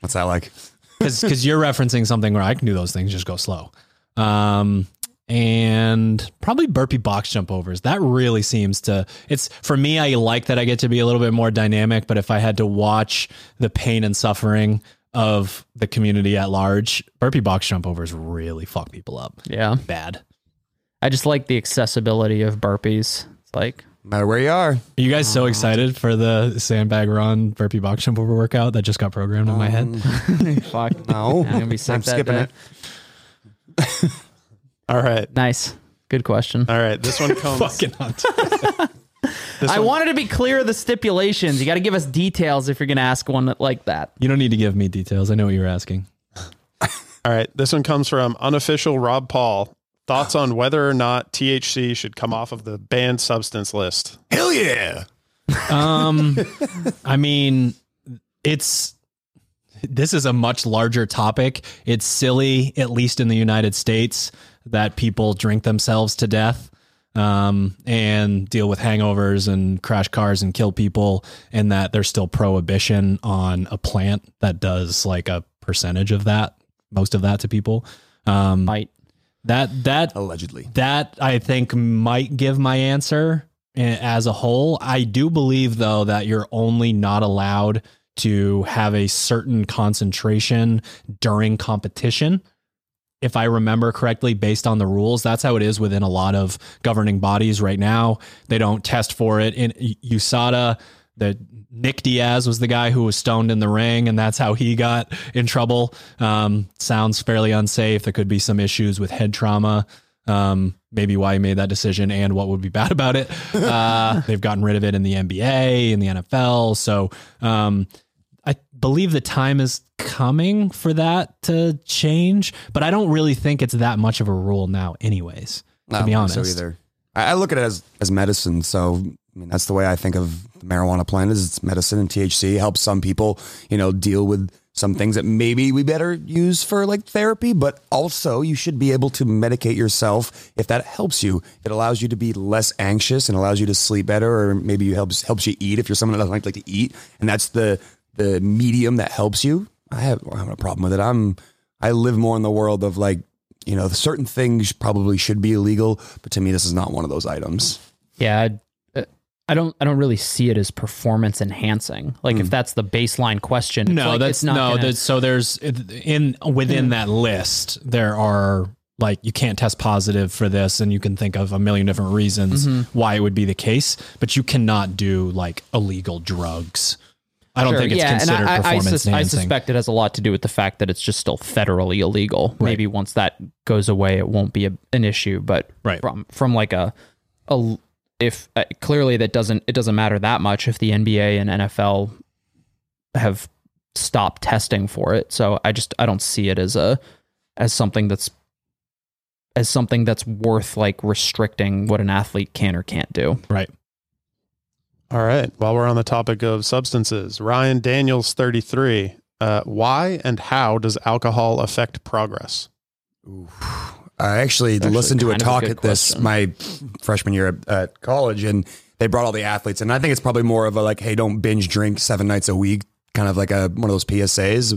what's that like? because you're referencing something where I can do those things, just go slow. Um, and probably burpee box jump overs. That really seems to. It's for me. I like that I get to be a little bit more dynamic. But if I had to watch the pain and suffering of the community at large, burpee box jump overs really fuck people up Yeah. bad. I just like the accessibility of burpees. It's like No matter where you are. Are you guys so um, excited for the sandbag run burpee box jump over workout that just got programmed in my head? Um, fuck. No. I'm gonna be sick I'm that skipping day. it. All right. Nice. Good question. All right. This one comes Fucking hot. This I one- wanted to be clear of the stipulations. You got to give us details if you're going to ask one like that. You don't need to give me details. I know what you're asking. All right. This one comes from unofficial Rob Paul. Thoughts on whether or not THC should come off of the banned substance list? Hell yeah. Um, I mean, it's this is a much larger topic. It's silly, at least in the United States, that people drink themselves to death um, and deal with hangovers and crash cars and kill people, and that there's still prohibition on a plant that does like a percentage of that, most of that to people. Um, Might. that that Allegedly. that I think might give my answer eh, as a whole. I do believe though that you're only not allowed to have a certain concentration during competition. If I remember correctly, based on the rules, that's how it is within a lot of governing bodies right now. They don't test for it. In USADA, the Nick Diaz was the guy who was stoned in the ring, and that's how he got in trouble. Um, sounds fairly unsafe. There could be some issues with head trauma. Um, maybe why he made that decision and what would be bad about it. Uh, they've gotten rid of it in the NBA and the NFL. So um, I believe the time is coming for that to change, but I don't really think it's that much of a rule now, anyways. To be honest, so either. I, I look at it as as medicine. So I mean, that's the way I think of the marijuana plant is it's medicine and THC helps some people, you know, deal with some things that maybe we better use for like therapy, but also you should be able to medicate yourself if that helps you. It allows you to be less anxious and allows you to sleep better, or maybe you helps helps you eat if you're someone that doesn't like, like to eat, and that's the the medium that helps you. I have I have a problem with it. I'm I live more in the world of like you know certain things probably should be illegal, but to me this is not one of those items. Yeah. I- uh, I don't. I don't really see it as performance enhancing. Like if hmm. that's the baseline question, it's no, like, that's it's not no. gonna- That's, so there's in within hmm. that list there are like you can't test positive for this, and you can think of a million different reasons mm-hmm. why it would be the case, but you cannot do like illegal drugs. I don't Sure, think it's yeah, considered and I, I, I, performance sus- I suspect it has a lot to do with the fact that it's just still federally illegal. Maybe once that goes away, it won't be a, an issue. But Right. from from like a a if uh, clearly that doesn't it doesn't matter that much if the NBA and NFL have stopped testing for it. So I just I don't see it as a as something that's as something that's worth like restricting what an athlete can or can't do. right. All right. While we're on the topic of substances, Ryan Daniels, 33. Uh, why and how does alcohol affect progress? I actually, Actually listened to a kind of a talk at this question. my freshman year at, at college, and they brought all the athletes, and I think it's probably more of a like, hey, don't binge drink seven nights a week, kind of like a one of those PSAs.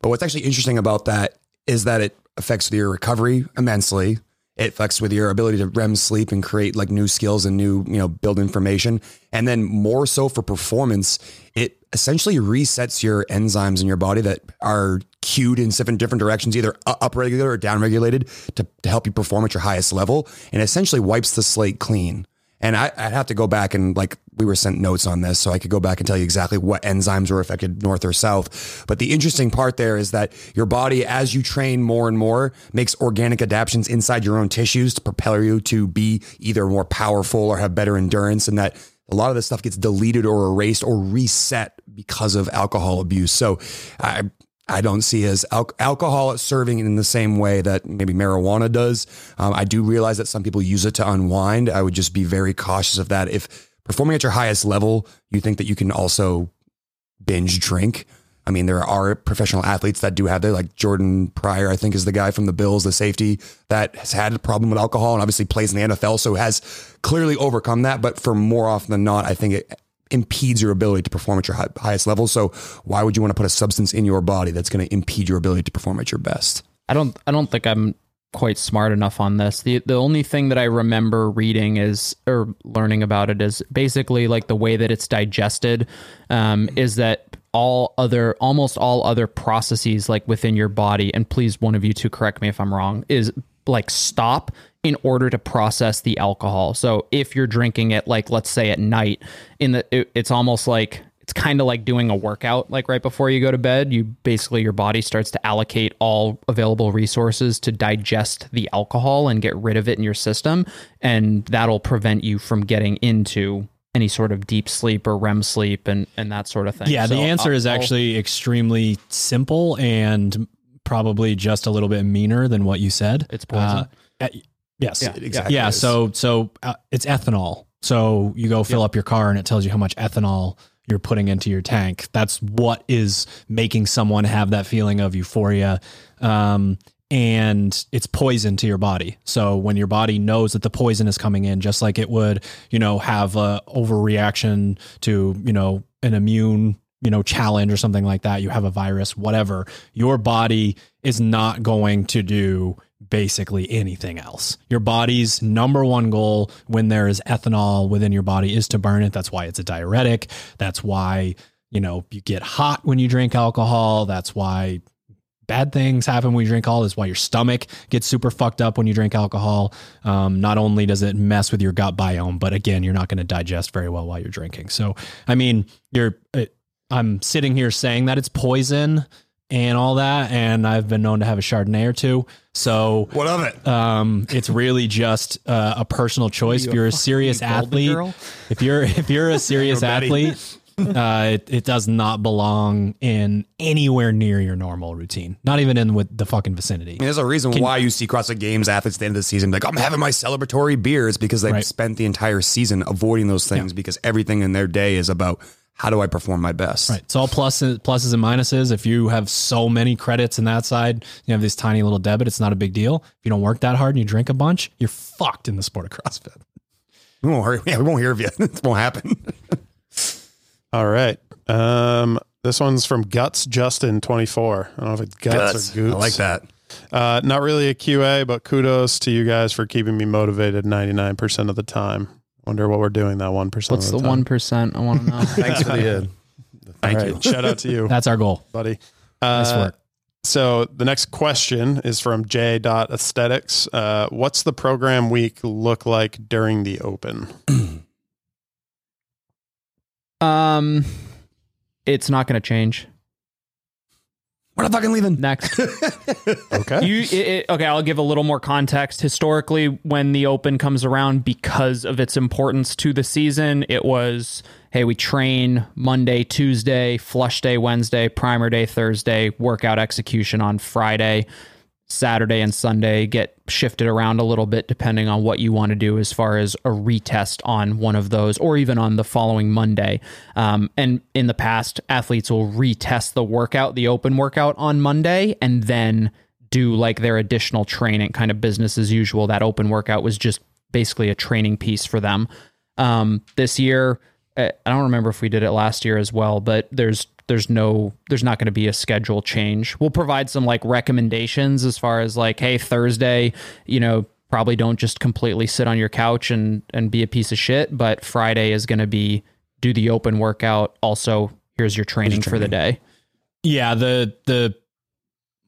But what's actually interesting about that is that it affects your recovery immensely. It fucks with your ability to REM sleep and create like new skills and new, you know, build information. And then more so for performance, it essentially resets your enzymes in your body that are cued in seven different directions, either upregulated or downregulated to, to help you perform at your highest level and essentially wipes the slate clean. And I, I'd have to go back and like we were sent notes on this, so I could go back and tell you exactly what enzymes were affected north or south. But the interesting part there is that your body, as you train more and more, makes organic adaptations inside your own tissues to propel you to be either more powerful or have better endurance, and that a lot of this stuff gets deleted or erased or reset because of alcohol abuse. So I I don't see as al- alcohol serving in the same way that maybe marijuana does. Um, I do realize that some people use it to unwind. I would just be very cautious of that. If performing at your highest level, you think that you can also binge drink. I mean, there are professional athletes that do have that, like Jordan Poyer, I think is the guy from the Bills, the safety that has had a problem with alcohol and obviously plays in the NFL, so has clearly overcome that. But for more often than not, I think it impedes your ability to perform at your hi- highest level. So why would you want to put a substance in your body that's going to impede your ability to perform at your best? I don't I don't think I'm quite smart enough on this. The the only thing that I remember reading is or learning about it is basically like the way that it's digested um, is that all other almost all other processes like within your body and please one of you two correct me if I'm wrong is like stop in order to process the alcohol. So if you're drinking it like let's say at night in the it, it's almost like it's kind of like doing a workout like right before you go to bed you basically your body starts to allocate all available resources to digest the alcohol and get rid of it in your system and that'll prevent you from getting into any sort of deep sleep or REM sleep and and that sort of thing. Yeah, the answer I'll- is actually extremely simple and probably just a little bit meaner than what you said. It's poison? Uh, uh, yes. Yeah. Exactly. Yeah. So so uh, it's ethanol. So you go fill up your car and it tells you how much ethanol you're putting into your tank. That's what is making someone have that feeling of euphoria. Um, and it's poison to your body. So when your body knows that the poison is coming in, just like it would, you know, have a overreaction to, you know, an immune, you know, challenge or something like that, you have a virus, whatever, your body is not going to do basically anything else. Your body's number one goal when there is ethanol within your body is to burn it. That's why it's a diuretic. That's why, you know, you get hot when you drink alcohol. That's why bad things happen when you drink alcohol. That's why your stomach gets super fucked up when you drink alcohol. Um, not only does it mess with your gut biome, but again, you're not going to digest very well while you're drinking. So, I mean, you're, uh, I'm sitting here saying that it's poison and all that, and I've been known to have a Chardonnay or two. So, what of it? um, it's really just uh, a personal choice. You if you're a fucking serious athlete, girl? if you're if you're a serious Betty. athlete, uh, it, it does not belong in anywhere near your normal routine. Not even in with the fucking vicinity. I mean, there's a reason why you see CrossFit Games athletes at the end of the season like, I'm having my celebratory beers because they've Right. spent the entire season avoiding those things because everything in their day is about how do I perform my best. Right. It's all pluses, pluses and minuses. If you have so many credits in that side, you have this tiny little debit. It's not a big deal. If you don't work that hard and you drink a bunch, you're fucked in the sport of CrossFit. We won't hear, yeah, we won't hear of you. it won't happen. All right. Um, this one's from Guts Justin 24. I don't know if it's Guts, Guts. or Goots. I like that. Uh, not really a QA, but kudos to you guys for keeping me motivated 99% of the time. Wonder what we're doing that 1% What's the the one percent? I want to know. Thanks for the, uh, the thank All you. Shout out to you, That's our goal. buddy. Nice Uh, work. So the next question is from J. Aesthetics. Uh, what's the program week look like during the open? um, it's not going to change. We're not fucking leaving. Next. Okay. You it, it- okay? I'll give a little more context. Historically, when the Open comes around, because of its importance to the season, it was hey, we train Monday, Tuesday, flush day Wednesday, primer day Thursday, workout execution on Friday. Saturday and Sunday get shifted around a little bit depending on what you want to do as far as a retest on one of those or even on the following Monday. Um, and in the past, athletes will retest the workout, the open workout on Monday, and then do like their additional training, kind of business as usual. That open workout was just basically a training piece for them. Um, this year, I don't remember if we did it last year as well, but there's there's no there's not going to be a schedule change. We'll provide some like recommendations as far as like, hey, Thursday, you know, probably don't just completely sit on your couch and and be a piece of shit, but Friday is going to be do the open workout. Also, here's your training for the day. Yeah, the the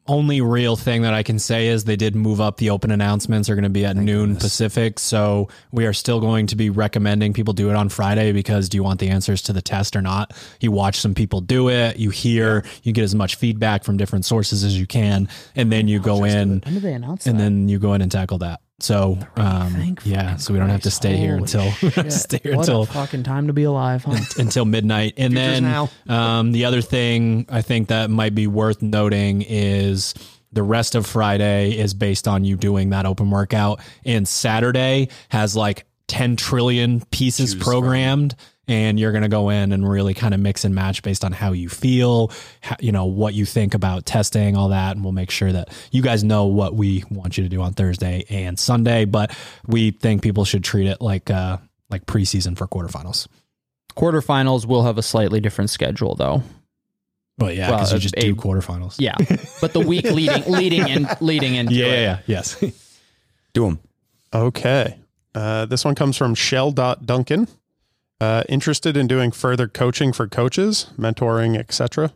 only real thing that I can say is they did move up the open announcements are going to be at noon Pacific. So we are still going to be recommending people do it on Friday because do you want the answers to the test or not? You watch some people do it, you hear, you get as much feedback from different sources as you can, and then you go in When did they announce and then you go in and tackle that. So um, Thank yeah, so we don't have to stay here until stay here what until a fucking time to be alive, huh? until midnight. And then um, the other thing I think that might be worth noting is the rest of Friday is based on you doing that open workout, and Saturday has like 10 trillion pieces programmed. And you're going to go in and really kind of mix and match based on how you feel, how, you know, what you think about testing, all that. And we'll make sure that you guys know what we want you to do on Thursday and Sunday. But we think people should treat it like, uh, like preseason for quarterfinals. Quarterfinals will have a slightly different schedule though. Well, yeah, Well, because you just a- do quarterfinals. Yeah, but the week leading leading in leading into yeah, it. yeah, yeah, yes. Do them. Okay. Uh, this one comes from Shell Duncan. Uh, interested in doing further coaching for coaches, mentoring, etc.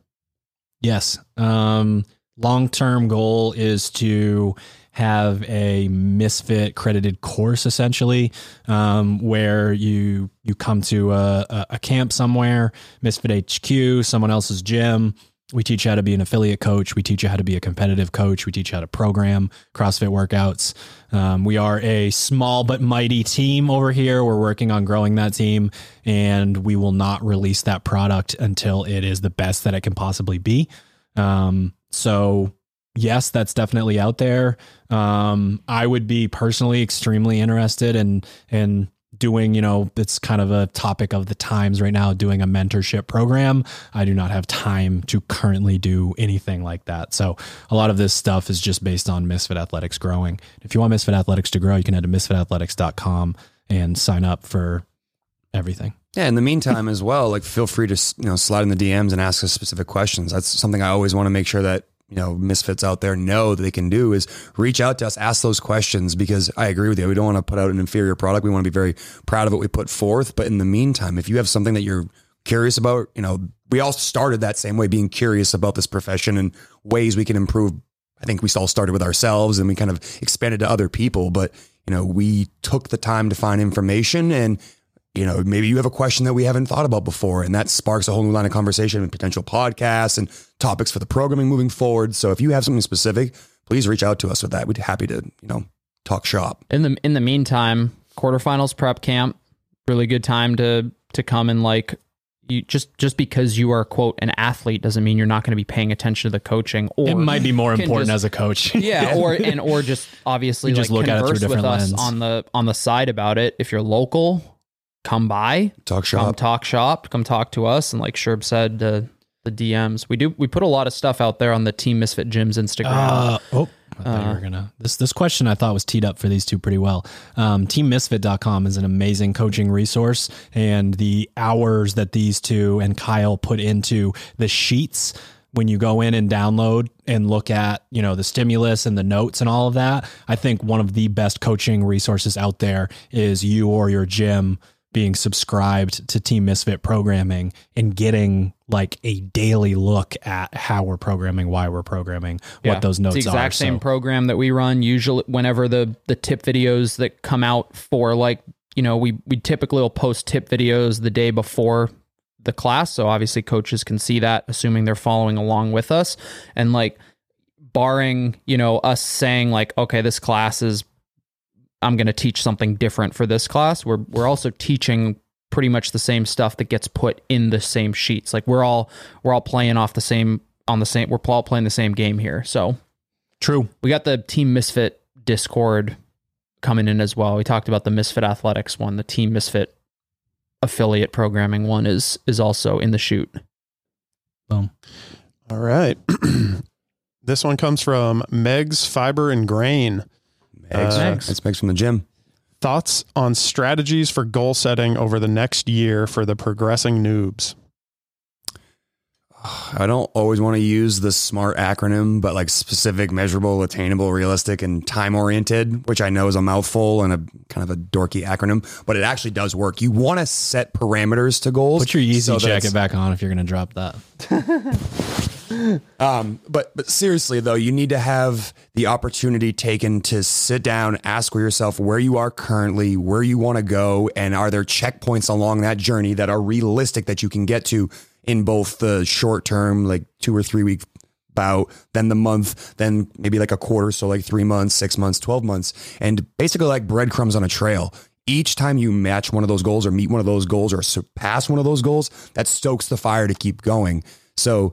yes. Um, Long term goal is to have a misfit credited course essentially um, where you you come to a, a, a camp somewhere misfit hq someone else's gym we teach you how to be an affiliate coach. We teach you how to be a competitive coach. We teach you how to program CrossFit workouts. Um, we are a small but mighty team over here. We're working on growing that team, and we will not release that product until it is the best that it can possibly be. Um, so, yes, that's definitely out there. Um, I would be personally extremely interested in in doing, you know, it's kind of a topic of the times right now, doing a mentorship program. I do not have time to currently do anything like that. So a lot of this stuff is just based on Misfit Athletics growing. If you want Misfit Athletics to grow, you can head to misfitathletics.com and sign up for everything. Yeah. In the meantime, as well, like feel free to you know slide in the DMs and ask us specific questions. That's something I always want to make sure that you know misfits out there know that they can do is reach out to us, ask those questions because I agree with you. We don't want to put out an inferior product. We want to be very proud of what we put forth. But in the meantime, if you have something that you're curious about, you know, we all started that same way, being curious about this profession and ways we can improve. I think we all started with ourselves and we kind of expanded to other people, but you know, we took the time to find information and you know, maybe you have a question that we haven't thought about before, and that sparks a whole new line of conversation and potential podcasts and topics for the programming moving forward. So if you have something specific, please reach out to us with that. We'd be happy to, you know, talk shop. In the in the meantime, quarterfinals prep camp, really good time to to come and like you just just because you are quote an athlete doesn't mean you're not going to be paying attention to the coaching or It might be more important just- as a coach. yeah, or and or just obviously You like just look at it through a converse with different us on the on the side about it. If you're local, come by, Talk come shop. talk shop, come talk to us, and like Sherb said, uh, the DMs. We do we put a lot of stuff out there on the Team Misfit Gyms Instagram. Uh, oh, I thought you were gonna. This this question I thought was teed up for these two pretty well. Um, TeamMisfit.com is an amazing coaching resource, and the hours that these two and Kyle put into the sheets when you go in and download and look at you know the stimulus and the notes and all of that. I think one of the best coaching resources out there is you or your gym being subscribed to Team Misfit programming and getting like a daily look at how we're programming, why we're programming, Yeah. what those notes are. it's the exact are. same So- program that we run usually whenever the the tip videos that come out for like you know we we typically will post tip videos the day before the class so obviously coaches can see that assuming they're following along with us and like barring you know us saying like okay this class is I'm going to teach something different for this class we're we're also teaching pretty much the same stuff that gets put in the same sheets like we're all we're all playing off the same on the same we're all playing the same game here so True. we got the Team Misfit Discord coming in as well. We talked about the Misfit Athletics one, the Team Misfit affiliate programming one is is also in the shoot. Boom. All right. this one comes from Meg's Fiber and Grain. Megs. Uh, It's Megs from the gym. Thoughts on strategies for goal setting over the next year for the progressing noobs? I don't always want to use the SMART acronym, but like specific, measurable, attainable, realistic, and time oriented, which I know is a mouthful and a kind of a dorky acronym, but it actually does work. You want to set parameters to goals. Put your Yeezy so jacket back on if you're going to drop that. Um, but but seriously though, you need to have the opportunity taken to sit down, ask yourself where you are currently, where you want to go, and are there checkpoints along that journey that are realistic that you can get to in both the short term, like two or three week bout, then the month, then maybe like a quarter, so like three months, six months, twelve months, and basically like breadcrumbs on a trail. Each time you match one of those goals or meet one of those goals or surpass one of those goals, that stokes the fire to keep going. So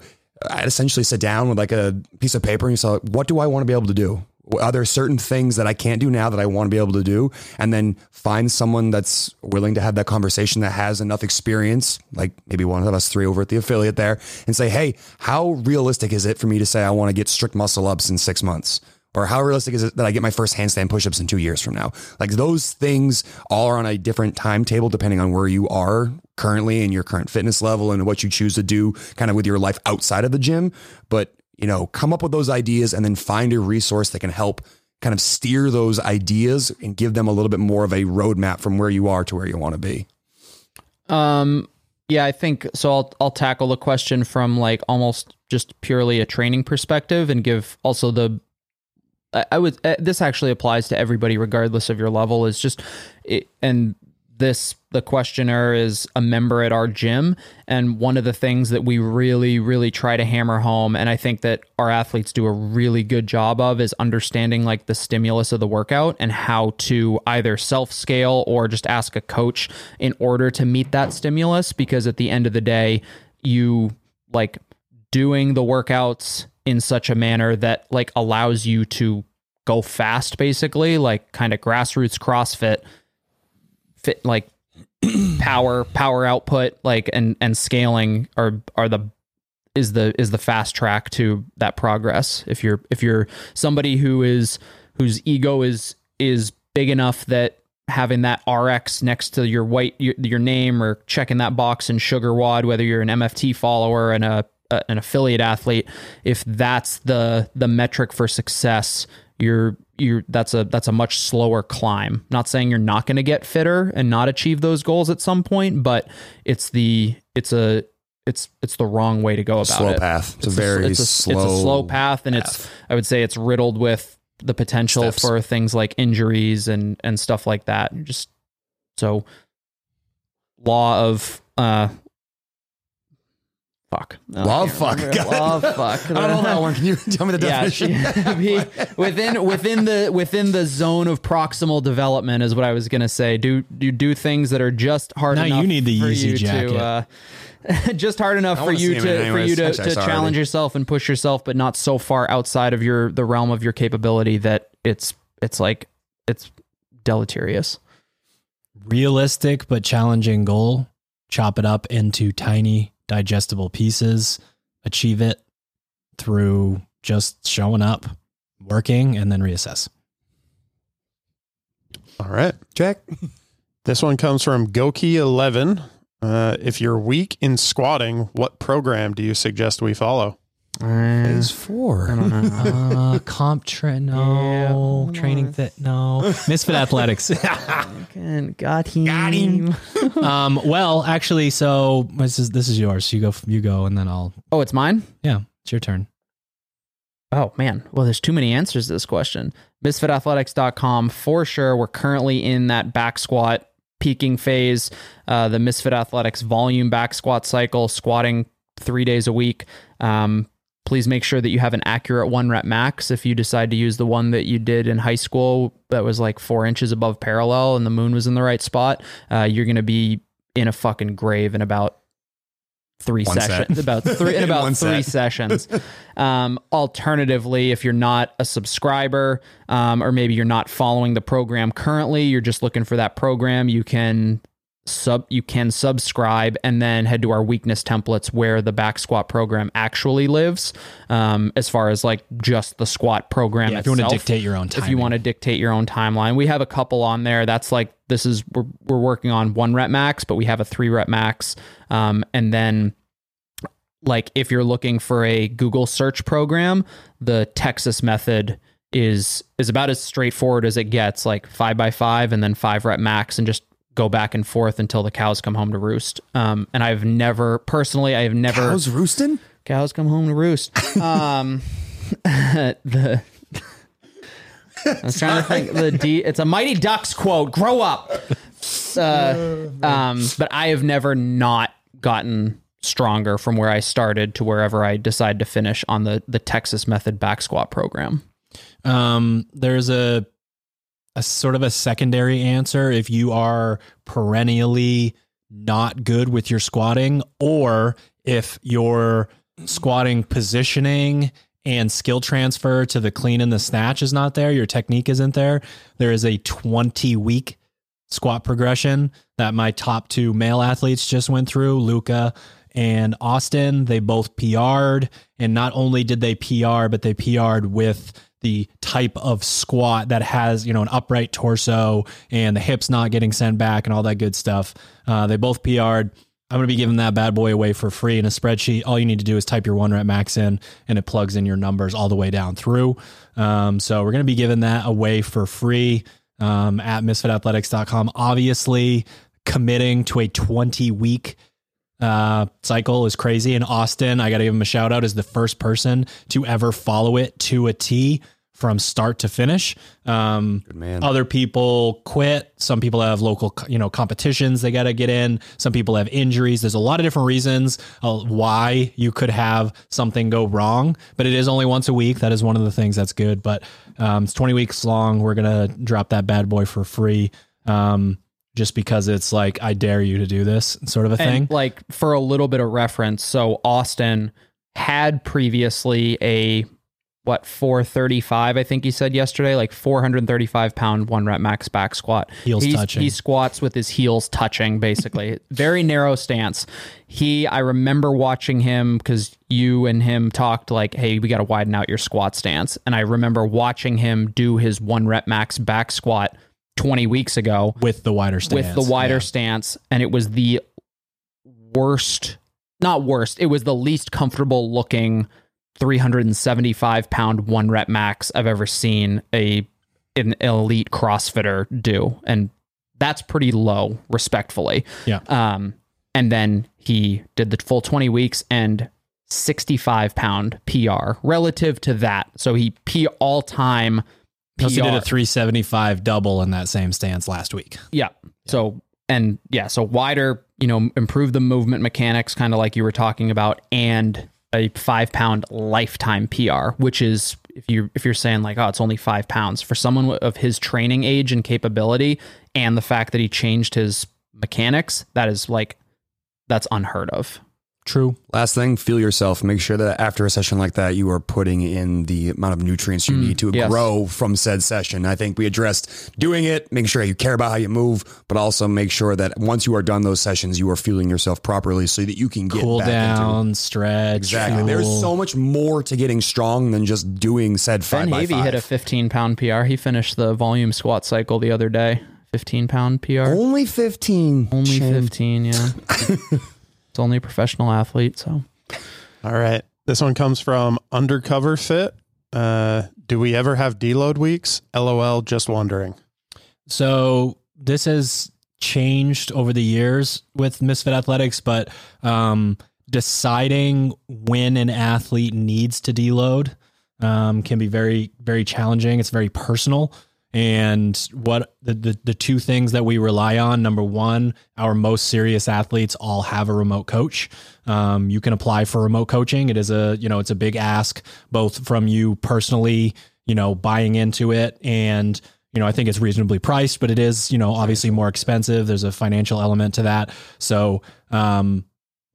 I'd essentially sit down with like a piece of paper and you say, what do I want to be able to do? Are there certain things that I can't do now that I want to be able to do? And then find someone that's willing to have that conversation that has enough experience, like maybe one of us three over at the affiliate there, and say, hey, how realistic is it for me to say I want to get strict muscle ups in six months? Or how realistic is it that I get my first handstand push-ups in two years from now? Like those things all are on a different timetable depending on where you are currently and your current fitness level and what you choose to do kind of with your life outside of the gym. But, you know, come up with those ideas and then find a resource that can help kind of steer those ideas and give them a little bit more of a roadmap from where you are to where you want to be. Um yeah, I think so I'll I'll tackle the question from like almost just purely a training perspective and give also the I I would uh, this actually applies to everybody regardless of your level is just it, and this the questioner is a member at our gym and one of the things that we really really try to hammer home and i think that our athletes do a really good job of is understanding like the stimulus of the workout and how to either self scale or just ask a coach in order to meet that stimulus because at the end of the day you like doing the workouts in such a manner that like allows you to go fast basically like kind of grassroots crossfit fit like power power output like and and scaling are are the is the is the fast track to that progress. If you're if you're somebody who is whose ego is is big enough that having that RX next to your white your, your name or checking that box in SugarWOD whether you're an MFT follower and a, a an affiliate athlete if that's the the metric for success you're you're that's a that's a much slower climb. Not saying you're not going to get fitter and not achieve those goals at some point, but it's the it's a it's it's the wrong way to go about slow it. path. It's, a very it's a, slow. It's a slow path, and it's I would say it's riddled with the potential Steps. for things like injuries and and stuff like that. Just so law of uh fuck No, I Law fuck. remember. law fuck I don't know that one. Can you tell me the yeah, definition? be within within the within the zone of proximal development is what I was gonna say. Do you do things that are just hard enough. Now enough you need the for Yeezy you jacket. to uh, just hard enough for you to for you to, Actually, I to challenge already. yourself and push yourself, but not so far outside of your the realm of your capability that it's it's like it's deleterious. realistic but challenging goal. Chop it up into tiny, digestible pieces. Achieve it through just showing up, working, and then reassess. All right. Jack. This one comes from Goki11. Uh, if you're weak in squatting, what program do you suggest we follow? Phase four. Uh, comp tra- no, Yeah. training fit no, misfit athletics. Got him. Got him. um, well, actually, so this is this is yours. You go, you go, and then I'll. Oh, it's mine. Yeah, it's your turn. Oh man, well, there's too many answers to this question. MisfitAthletics.com for sure. We're currently in that back squat peaking phase. Uh, the Misfit Athletics volume back squat cycle, squatting three days a week. Um, please make sure that you have an accurate one rep max. If you decide to use the one that you did in high school that was like four inches above parallel and the moon was in the right spot, uh, you're going to be in a fucking grave in about three One set. sessions. About three in In about three set. sessions. Um, alternatively, if you're not a subscriber um, or maybe you're not following the program currently, you're just looking for that program, you can sub you can subscribe and then head to our weakness templates where the back squat program actually lives um, as far as like just the squat program Yeah, if you want to dictate your own time. if you want to dictate your own timeline. We have a couple on there. That's like this is we're we're working on one rep max, but we have a three rep max. Um, and then like if you're looking for a Google search program, the Texas method is is about as straightforward as it gets, like five by five and then five rep max and just go back and forth until the cows come home to roost. Um, and I've never personally, I have never Cows roosting? cows come home to roost. Um, the I was trying to think the D. It's a Mighty Ducks quote. Grow up. Uh, um, but I have never not gotten stronger from where I started to wherever I decide to finish on the the Texas Method back squat program. Um, there's a a sort of a secondary answer if you are perennially not good with your squatting, or if your squatting positioning and skill transfer to the clean and the snatch is not there, your technique isn't there. There is a 20 week squat progression that my top two male athletes just went through, Luca and Austin. They both PR'd. And not only did they PR, but they PR'd with the type of squat that has, you know, an upright torso and the hips not getting sent back and all that good stuff. Uh, they both PR'd. I'm going to be giving that bad boy away for free in a spreadsheet. All you need to do is type your one rep max in and it plugs in your numbers all the way down through. Um, so we're going to be giving that away for free um, at misfitathletics.com. Obviously, committing to a 20 week uh, cycle is crazy. And Austin, I got to give him a shout out, is the first person to ever follow it to a T from start to finish. Um. Other people quit. Some people have local, you know, competitions they got to get in. Some people have injuries. There's a lot of different reasons uh, why you could have something go wrong. But it is only once a week. That is one of the things that's good. But um, it's 20 weeks long. We're gonna drop that bad boy for free. Um, just because it's like I dare you to do this sort of a thing. Like for a little bit of reference, so Austin had previously a what 435 I think he said yesterday, like 435 pound one rep max back squat. Heels He's- touching. He squats with his heels touching, basically. Very narrow stance. He, I remember watching him because you and him talked like, "Hey, we got to widen out your squat stance." And I remember watching him do his one rep max back squat 20 weeks ago with the wider stance. with the wider Yeah. stance and it was the worst not worst it was the least comfortable looking 375 pound one rep max i've ever seen a an elite crossfitter do and that's pretty low respectfully Yeah. um and then he did the full 20 weeks and 65 pound pr relative to that so he p all time He also did a 375 double in that same stance last week. Yeah. So and yeah, so wider, you know, improve the movement mechanics, kind of like you were talking about, and a five pound lifetime PR, which is if you if you're saying like, oh, it's only five pounds for someone of his training age and capability, and the fact that he changed his mechanics, that is like that's unheard of. True. Last thing, feel yourself. Make sure that after a session like that, you are putting in the amount of nutrients you mm, need to yes. grow from said session. I think we addressed doing it, making sure you care about how you move, but also make sure that once you are done those sessions, you are fueling yourself properly so that you can get Cool back into down, stretch. Exactly. There's so much more to getting strong than just doing said five Ben by Havey hit a 15 pound PR. He finished the volume squat cycle the other day. 15 pound PR. Only 15. Only Shame. 15, yeah. it's only a professional athlete, so. All right. This one comes from Undercover Fit. Uh, do we ever have deload weeks? LOL, just wondering. So this has changed over the years with Misfit Athletics, but um, deciding when an athlete needs to deload um, can be very, very challenging. It's very personal. And what the, the the two things that we rely on number one, our most serious athletes all have a remote coach. Um, you can apply for remote coaching. It is a you know it's a big ask both from you personally, you know, buying into it and you know, I think it's reasonably priced, but it is, you know, obviously more expensive. There's a financial element to that. So, um,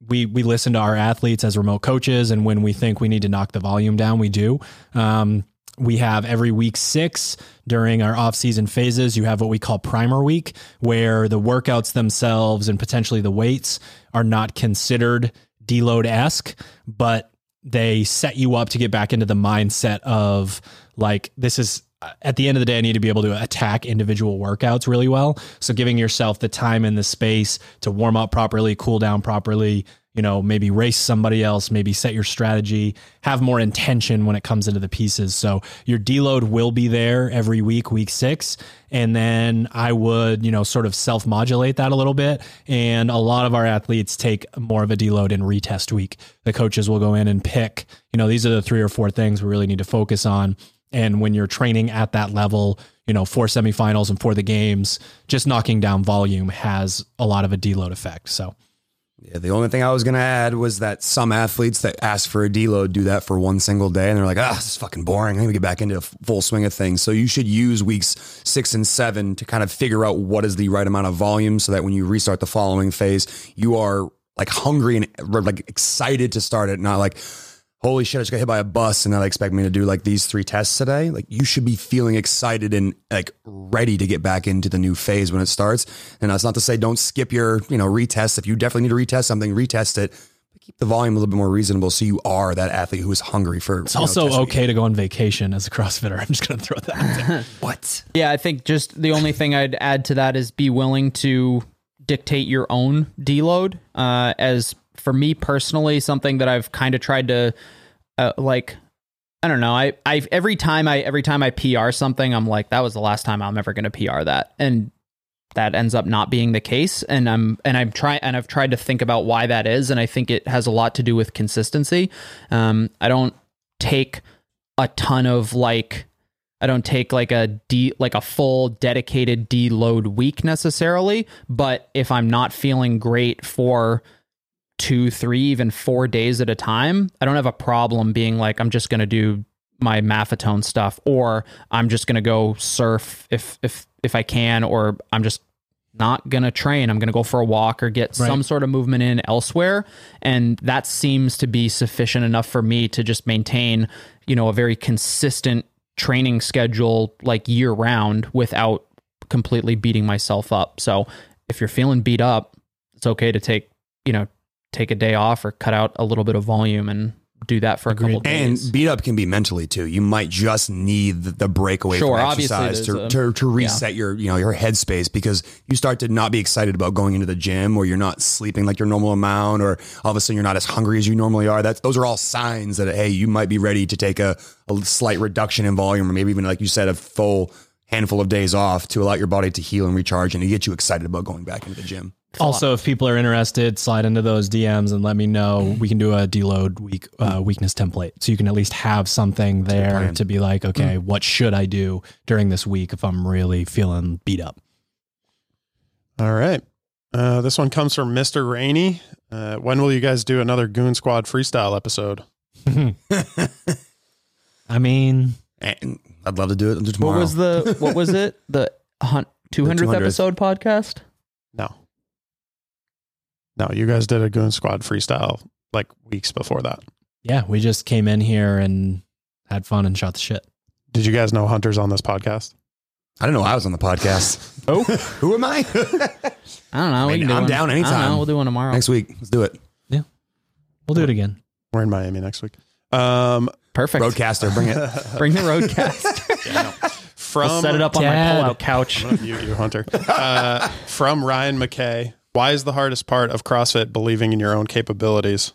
we we listen to our athletes as remote coaches, and when we think we need to knock the volume down, we do. Um, we have every week six during our off-season phases. You have what we call primer week, where the workouts themselves and potentially the weights are not considered deload esque, but they set you up to get back into the mindset of like this is at the end of the day, I need to be able to attack individual workouts really well. So giving yourself the time and the space to warm up properly, cool down properly, you know, maybe race somebody else, maybe set your strategy, have more intention when it comes into the pieces. So your deload will be there every week, week six. And then I would, you know, sort of self modulate that a little bit. And a lot of our athletes take more of a deload in retest week. The coaches will go in and pick, you know, these are the three or four things we really need to focus on. And when you're training at that level, you know, for semifinals and for the games, just knocking down volume has a lot of a deload effect. So, Yeah, the only thing I was going to add was that some athletes that ask for a deload do that for one single day and they're like, ah, this is fucking boring. I need to get back into a full swing of things. So you should use weeks six and seven to kind of figure out what is the right amount of volume so that when you restart the following phase, you are like hungry and like excited to start it, not like, holy shit, I just got hit by a bus and now they expect me to do like these three tests today. Like you should be feeling excited and like ready to get back into the new phase when it starts. And that's not to say don't skip your, you know, retest. If you definitely need to retest something, retest it. But keep the volume a little bit more reasonable so you are that athlete who is hungry for it's also okay to go on vacation as a CrossFitter. I'm just going to throw that out there. What? Yeah, I think just the only thing I'd add to that is be willing to dictate your own deload. Uh, as for me personally, something that I've kind of tried to uh, like. I don't know. I I every time I every time I PR something, I'm like, that was the last time I'm ever going to PR that, and that ends up not being the case. And I'm and I'm trying and I've tried to think about why that is, and I think it has a lot to do with consistency. Um, I don't take a ton of like I don't take like a D like a full dedicated deload week necessarily, but if I'm not feeling great for two, three, even four days at a time, I don't have a problem being like I'm just gonna do my maffetone stuff or I'm just gonna go surf if if if I can, or I'm just not gonna train. I'm gonna go for a walk or get Right. some sort of movement in elsewhere. And that seems to be sufficient enough for me to just maintain, you know, a very consistent training schedule like year round without completely beating myself up. So if you're feeling beat up, it's okay to take, you know, take a day off or cut out a little bit of volume and do that for a couple days. And beat up can be mentally too. You might just need the, the breakaway Sure, from exercise to, there's to, to reset your you know your headspace because you start to not be excited about going into the gym or you're not sleeping like your normal amount or all of a sudden you're not as hungry as you normally are. That's those are all signs that hey you might be ready to take a, a slight reduction in volume or maybe even like you said a full handful of days off to allow your body to heal and recharge and to get you excited about going back into the gym. Also, if people are interested, slide into those DMs and let me know. We can do a deload week uh, weakness template, so you can at least have something there plan. to be like, okay, what should I do during this week if I'm really feeling beat up? All right. Uh, this one comes from Mr. Rainey. Uh, when will you guys do another Goon Squad freestyle episode? I mean, I'd love to do it I'll do it What was the what was it? The hun- 200th 200th. episode podcast? No. No, you guys did a Goon Squad freestyle like weeks before that. yeah, we just came in here and had fun and shot the shit. Did you guys know Hunter's on this podcast? I didn't know I was on the podcast. Oh, Who am I? I don't know. I we can do I'm one. down I don't anytime. know. We'll do one tomorrow. Next week, let's do it. Yeah. We'll do it again. We're in Miami next week. Um, Perfect. RODECaster, bring it. Bring the roadcast. from I'll set it up on my Dad. pull-out couch. I'm mute you, Hunter. Uh, from Ryan McKay. Why is the hardest part of CrossFit believing in your own capabilities?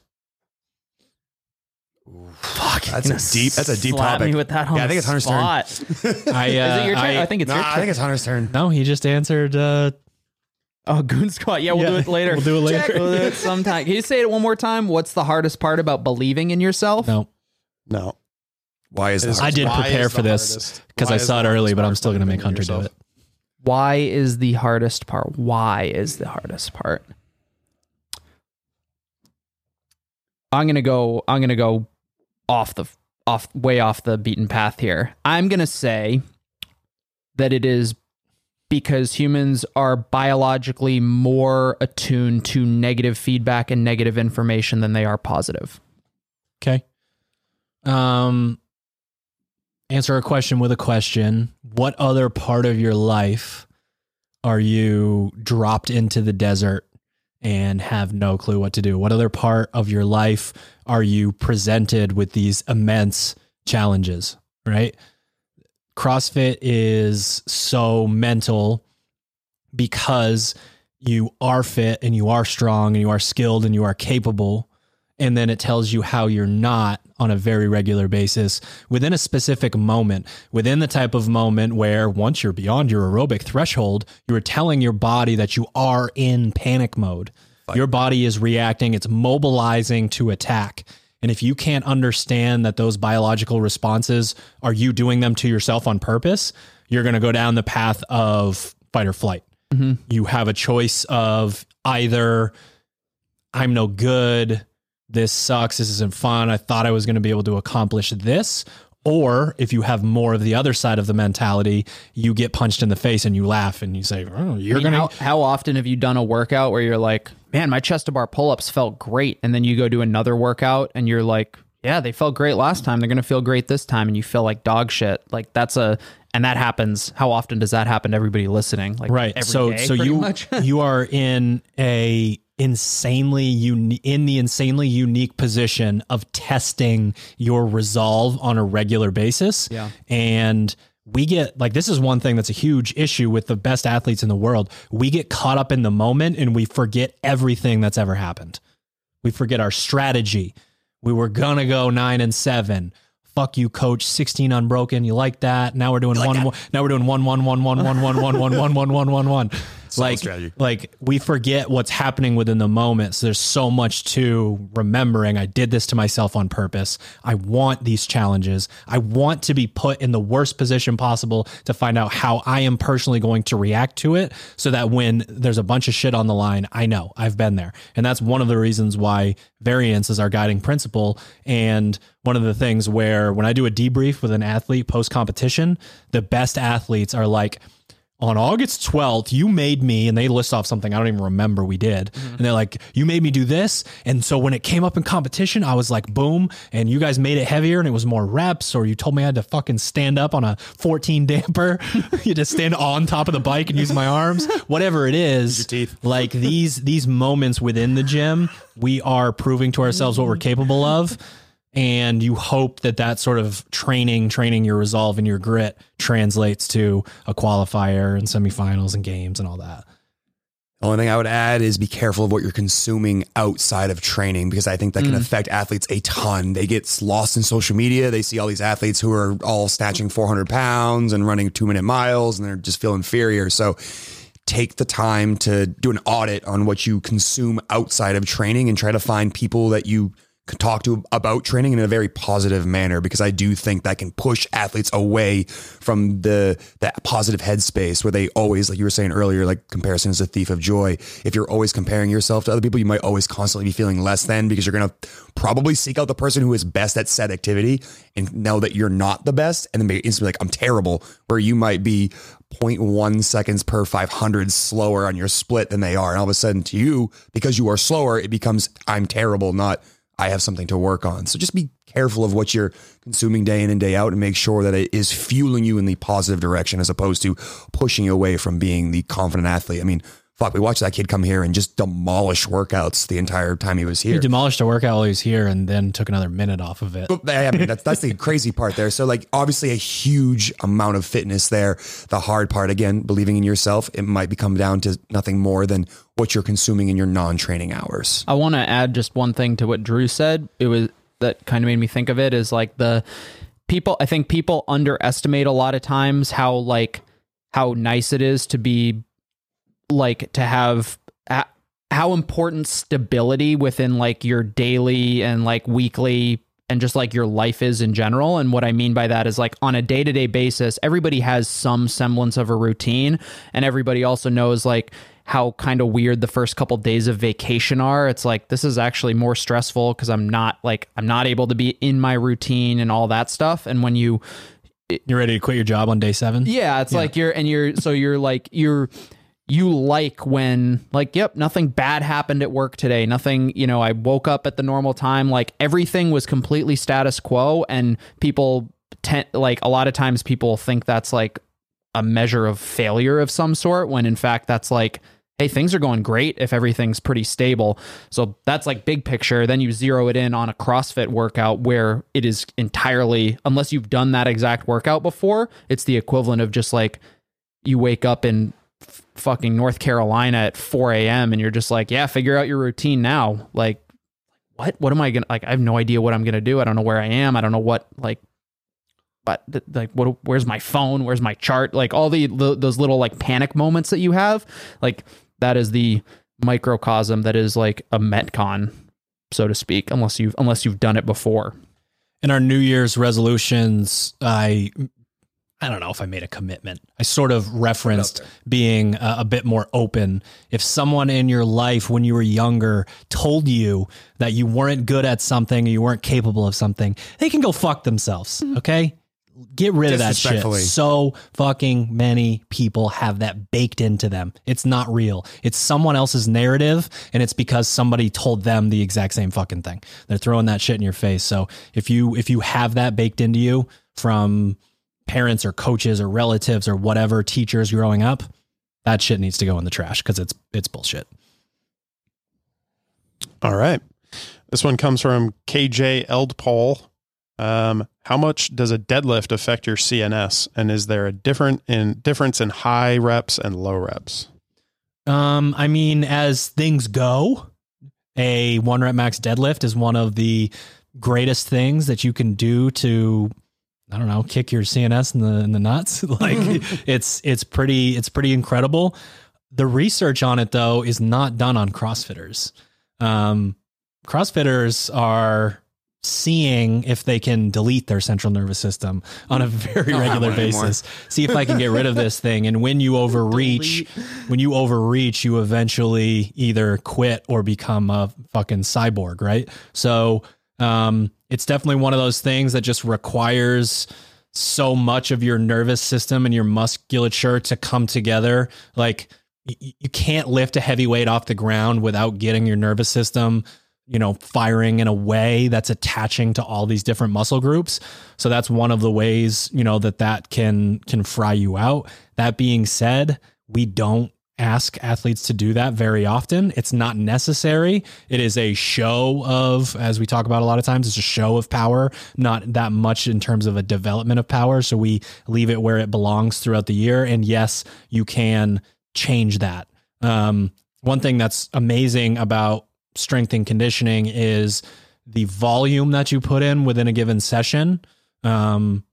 Fuck, That's a deep- that's a deep slap topic. me with that on Yeah, I think it's Hunter's turn. I, uh, Is it your turn? I, I, think it's Nah, your I think it's Hunter's turn. no, he just answered. Uh, oh, goon squat. Yeah, we'll do it later. we'll do it later. We'll do it sometime. Can you say it one more time? What's the hardest part about believing in yourself? no, No. Why is It is- that? I did prepare for this because I saw it early, but I'm still going to make Hunter do it. Why is the hardest part? Why is the hardest part? I'm gonna go. I'm gonna go off the off way off the beaten path here. I'm gonna say that it is because humans are biologically more attuned to negative feedback and negative information than they are positive. Okay. Um, answer a question with a question. What other part of your life are you dropped into the desert and have no clue what to do? What other part of your life are you presented with these immense challenges? Right. CrossFit is so mental because you are fit and you are strong and you are skilled and you are capable and then it tells you how you're not on a very regular basis within a specific moment within the type of moment where once you're beyond your aerobic threshold you are telling your body that you are in panic mode. Your body is reacting it's mobilizing to attack. And if you can't understand that those biological responses are you doing them to yourself on purpose you're going to go down the path of fight or flight. Mm-hmm. You have a choice of either I'm no good. This sucks. This isn't fun. I thought I was going to be able to accomplish this. Or if you have more of the other side of the mentality, you get punched in the face and you laugh and you say, oh, you're I mean, going to. how, how often have you done a workout where you're like, man, my chest to bar pull ups felt great. And then you go do another workout and you're like, yeah, they felt great last time. They're going to feel great this time. And you feel like dog shit. Like that's a, and that happens. How often does that happen to everybody listening? Like right. every so, day, so you, you are in a insanely uni- in the insanely unique position of testing your resolve on a regular basis. Yeah. And we get like this is one thing that's a huge issue with the best athletes in the world. We get caught up in the moment and we forget everything that's ever happened. We forget our strategy. We were gonna go nine and seven. Fuck you, coach. Sixteen unbroken. You like that? Now we're doing one. one- Now we're doing one one one one one one one one one one one one one one. Like strategy. like we forget what's happening within the moment. So there's so much to remembering. I did this to myself on purpose. I want these challenges. I want to be put in the worst position possible to find out how I am personally going to react to it so that when there's a bunch of shit on the line, I know I've been there. And that's one of the reasons why variance is our guiding principle. And one of the things where when I do a debrief with an athlete post competition, the best athletes are like, on August 12th, you made me, and they list off something I don't even remember we did. And they're like, you made me do this. And so when it came up in competition, I was like, boom. And you guys made it heavier and it was more reps, or you told me I had to fucking stand up on a 14 damper. you just stand on top of the bike and use my arms, whatever it is. Like these, these moments within the gym, we are proving to ourselves what we're capable of and you hope that that sort of training training your resolve and your grit translates to a qualifier and semifinals and games and all that The only thing I would add is be careful of what you're consuming outside of training because I think that can mm. affect athletes a ton. They get lost in social media. They see all these athletes who are all snatching 400 pounds and running two minute miles and they're just feel inferior. So take the time to do an audit on what you consume outside of training and try to find people that you talk to about training in a very positive manner because I do think that can push athletes away from the that positive headspace where they always like you were saying earlier like comparison is a thief of joy. If you're always comparing yourself to other people you might always constantly be feeling less than because you're going to probably seek out the person who is best at said activity and know that you're not the best and then instantly like I'm terrible where you might be 0.1 seconds per 500 slower on your split than they are. And all of a sudden to you because you are slower it becomes I'm terrible not I have something to work on. So just be careful of what you're consuming day in and day out and make sure that it is fueling you in the positive direction as opposed to pushing you away from being the confident athlete. I mean, fuck, we watched that kid come here and just demolish workouts the entire time he was here. he demolished a workout while he was here and then took another minute off of it But, I mean, that's that's the crazy part there. So like obviously a huge amount of fitness there. The hard part again, believing in yourself, it might become down to nothing more than what you're consuming in your non-training hours. I want to add just one thing to what Drew said. It was that kind of made me think of it is like the people. I think people underestimate a lot of times how like how nice it is to be like to have a- how important stability within like your daily and like weekly and just like your life is in general. And what I mean by that is like on a day to day basis, everybody has some semblance of a routine. And everybody also knows like how kind of weird the first couple days of vacation are. It's like this is actually more stressful because I'm not like I'm not able to be in my routine and all that stuff. And when you you're ready to quit your job on day seven yeah, it's like you're and you're so you're like you're you like when like yep, nothing bad happened at work today. Nothing, you know, I woke up at the normal time, like everything was completely status quo. And people tend like a lot of times people think that's like a measure of failure of some sort when in fact that's like hey things are going great if everything's pretty stable. So that's like big picture. Then you zero it in on a crossfit workout where it is entirely unless you've done that exact workout before it's the equivalent of just like you wake up in fucking north carolina at 4 a.m and you're just like yeah figure out your routine now. Like what what am i gonna like i have no idea what i'm gonna do. I don't know where i am. I don't know what like but like what where's my phone? Where's my chart? Like all the those little like panic moments that you have like that is the microcosm that is like a metcon so to speak unless you've unless you've done it before. In our New Year's resolutions, I I don't know if I made a commitment. I sort of referenced being a, a bit more open. If someone in your life when you were younger told you that you weren't good at something, or you weren't capable of something, they can go fuck themselves. Okay? Get rid of that shit. So fucking many people have that baked into them. It's not real. It's someone else's narrative, and it's because somebody told them the exact same fucking thing. They're throwing that shit in your face. So if you if you have that baked into you from parents or coaches or relatives or whatever teachers growing up, that shit needs to go in the trash because it's it's bullshit. All right. This one comes from KJ Eldpol. Um, how much does a deadlift affect your CNS? And is there a different in difference in high reps and low reps? Um, I mean, as things go, a one rep max deadlift is one of the greatest things that you can do to I don't know, kick your CNS in the in the nuts. like it's it's pretty it's pretty incredible. the research on it though is not done on CrossFitters. Um, CrossFitters are seeing if they can delete their central nervous system on a very regular basis. See if I can get rid of this thing. And when you overreach, when you overreach, you eventually either quit or become a fucking cyborg, right? So um, it's definitely one of those things that just requires so much of your nervous system and your musculature to come together. Like you can't lift a heavy weight off the ground without getting your nervous system you know firing in a way that's attaching to all these different muscle groups so that's one of the ways you know that that can can fry you out that being said we don't ask athletes to do that very often. It's not necessary. It is a show of as we talk about a lot of times it's a show of power not that much in terms of a development of power. So we leave it where it belongs throughout the year. And yes you can change that. Um, one thing that's amazing about strength and conditioning is the volume that you put in within a given session. Um,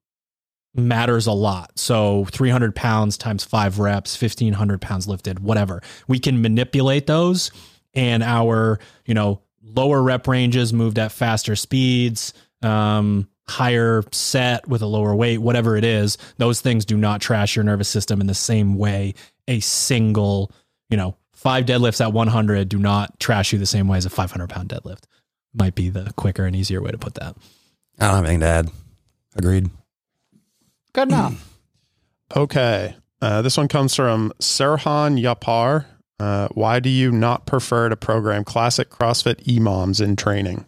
matters a lot. So 300 pounds times five reps, 1500 pounds lifted, whatever. We can manipulate those and our, you know, lower rep ranges moved at faster speeds, um, higher set with a lower weight, whatever it is, those things do not trash your nervous system in the same way a single, you know, five deadlifts at 100 do not trash you the same way as a 500 pound deadlift. Might be the quicker and easier way to put that. I don't have anything to add. Agreed. Good enough. Okay. Uh, this one comes from Serhan Yapar. Uh, why do you not prefer to program classic CrossFit EMOMs in training?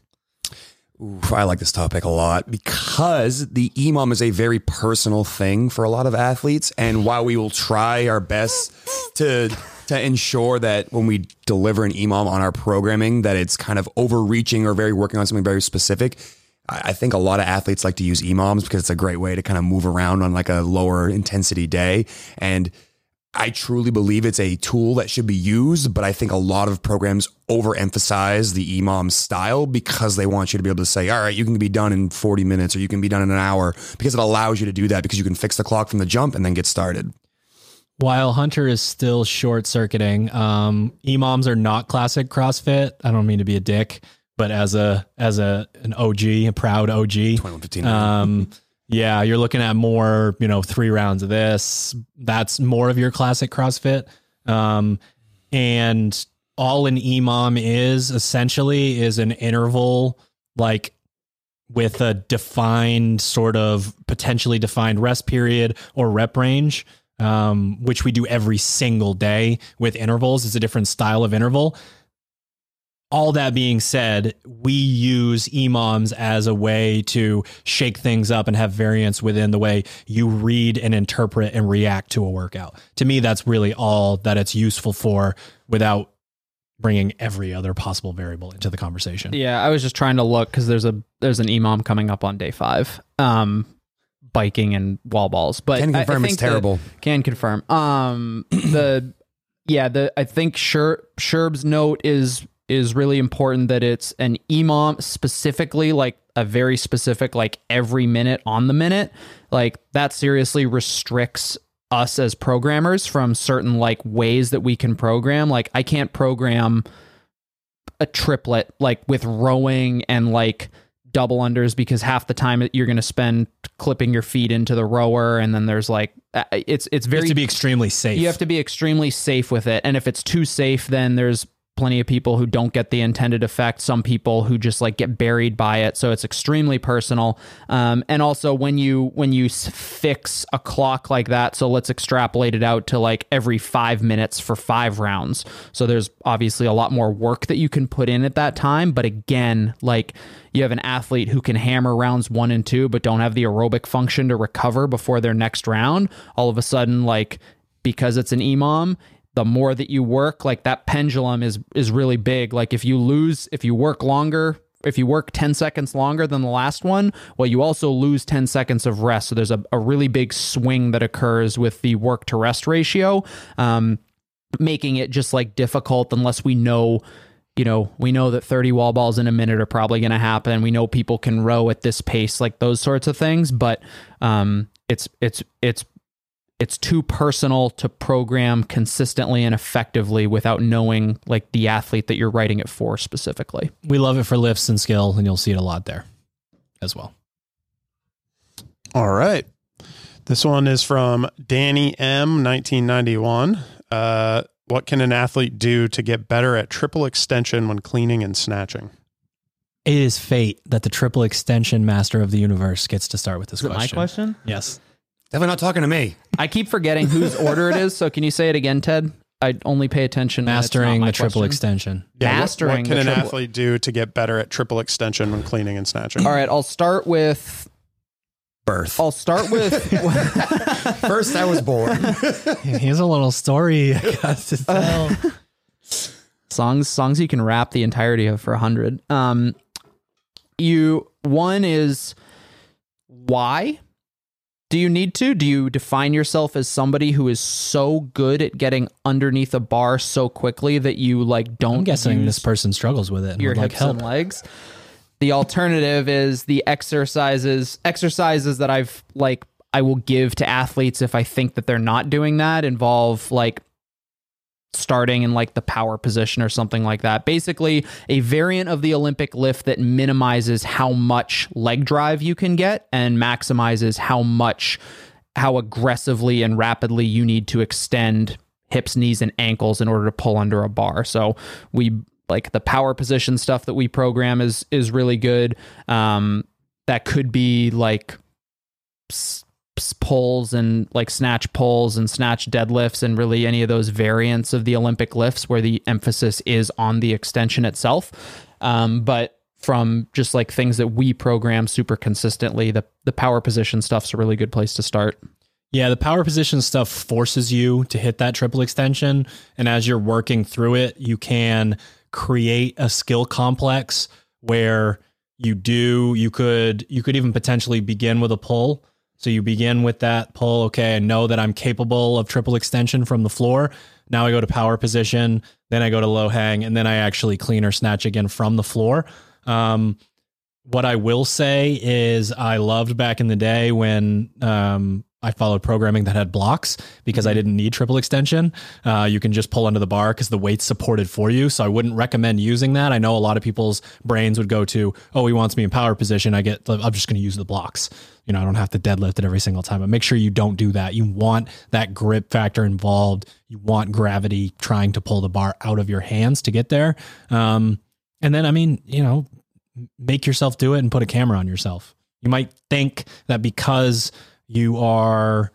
Oof, I like this topic a lot because the EMOM is a very personal thing for a lot of athletes. And while we will try our best to to ensure that when we deliver an EMOM on our programming, that it's kind of overreaching or very working on something very specific. I think a lot of athletes like to use EMOMs because it's a great way to kind of move around on like a lower intensity day. And I truly believe it's a tool that should be used, but I think a lot of programs overemphasize the EMOM style because they want you to be able to say, all right, you can be done in 40 minutes or you can be done in an hour because it allows you to do that because you can fix the clock from the jump and then get started. While Hunter is still short circuiting, um, EMOMs are not classic CrossFit. I don't mean to be a dick, but as a as a an OG, a proud OG, 2115. um, yeah, you're looking at more, you know, three rounds of this. That's more of your classic CrossFit. Um, and all an EMOM is essentially is an interval like with a defined sort of potentially defined rest period or rep range, um, which we do every single day with intervals. It's a different style of interval all that being said, we use EMOMs as a way to shake things up and have variance within the way you read and interpret and react to a workout. To me, that's really all that it's useful for without bringing every other possible variable into the conversation. Yeah, I was just trying to look because there's a there's an EMOM coming up on day five. Um, biking and wall balls, but Can I- I confirm it's think the- terrible. can confirm. Um, the yeah, the I think Sher, Sherb's note is is really important that it's an EMOM specifically, like a very specific, like every minute on the minute. Like that seriously restricts us as programmers from certain like ways that we can program. Like I can't program a triplet like with rowing and like double unders because half the time you're going to spend clipping your feet into the rower and then there's like it's it's You very have to be extremely safe. you have to be extremely safe with it and if it's too safe then there's plenty of people who don't get the intended effect some people who just like get buried by it. So it's extremely personal. Um, and also when you when you fix a clock like that so let's extrapolate it out to like every five minutes for five rounds. So there's obviously a lot more work that you can put in at that time. But again like you have an athlete who can hammer rounds one and two but don't have the aerobic function to recover before their next round. All of a sudden like because it's an EMOM, the more that you work, like that pendulum is is really big. Like if you lose, if you work longer, if you work 10 seconds longer than the last one, well, you also lose 10 seconds of rest. So there's a, a really big swing that occurs with the work to rest ratio, um, making it just like difficult unless we know you know, we know that 30 wall balls in a minute are probably going to happen. We know people can row at this pace, like those sorts of things. But um, it's it's it's it's too personal to program consistently and effectively without knowing like the athlete that you're writing it for specifically. We love it for lifts and skill, and you'll see it a lot there as well. All right. This one is from Danny M, 1991. Uh, what can an athlete do to get better at triple extension when cleaning and snatching? It is fate that the triple extension master of the universe gets to start with this Is it my question. question? Yes. Definitely not talking to me. I keep forgetting whose order it is. So can you say it again, Ted? I only pay attention. when it's not Mastering my the triple question. extension. Yeah, what- Mastering What, can the an triple- athlete do to get better at triple extension when cleaning and snatching? All right, I'll start with. Birth. I'll start with. First, I was born. Here's a little story I got to tell. songs songs you can rap the entirety of for a hundred. Um, you one is why do you need to? Do you define yourself as somebody who is so good at getting underneath a bar so quickly that you like don't I'm guessing this person struggles with it and your would like hips help. and legs? The alternative is the exercises exercises that I've like I will give to athletes if I think that they're not doing that involve like starting in like the power position or something like that. Basically, a variant of the Olympic lift that minimizes how much leg drive you can get and maximizes how much how aggressively and rapidly you need to extend hips, knees and ankles in order to pull under a bar. So we like the power position stuff that we program is is really good. Um that could be like pulls and like snatch pulls and snatch deadlifts and really any of those variants of the Olympic lifts where the emphasis is on the extension itself. Um, but from just like things that we program super consistently, the the power position stuff's a really good place to start. Yeah, the power position stuff forces you to hit that triple extension. And as you're working through it, you can create a skill complex where you do you could you could even potentially begin with a pull. So you begin with that pull, okay, I know that I'm capable of triple extension from the floor. Now I go to power position, then I go to low hang, and then I actually clean or snatch again from the floor. Um, what I will say is I loved back in the day when um, I followed programming that had blocks because I didn't need triple extension. Uh, you can just pull under the bar because the weight's supported for you. So I wouldn't recommend using that. I know a lot of people's brains would go to, oh, he wants me in power position. I get, I'm just going to use the blocks. You know, I don't have to deadlift it every single time. But make sure you don't do that. You want that grip factor involved. You want gravity trying to pull the bar out of your hands to get there. Um, and then, I mean, you know, make yourself do it and put a camera on yourself. You might think that because you are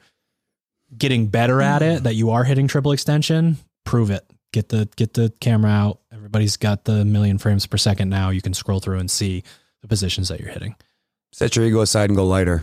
getting better at it that you are hitting triple extension, prove it. Get the get the camera out. Everybody's got the million frames per second now. You can scroll through and see the positions that you're hitting. Set your ego aside and go lighter.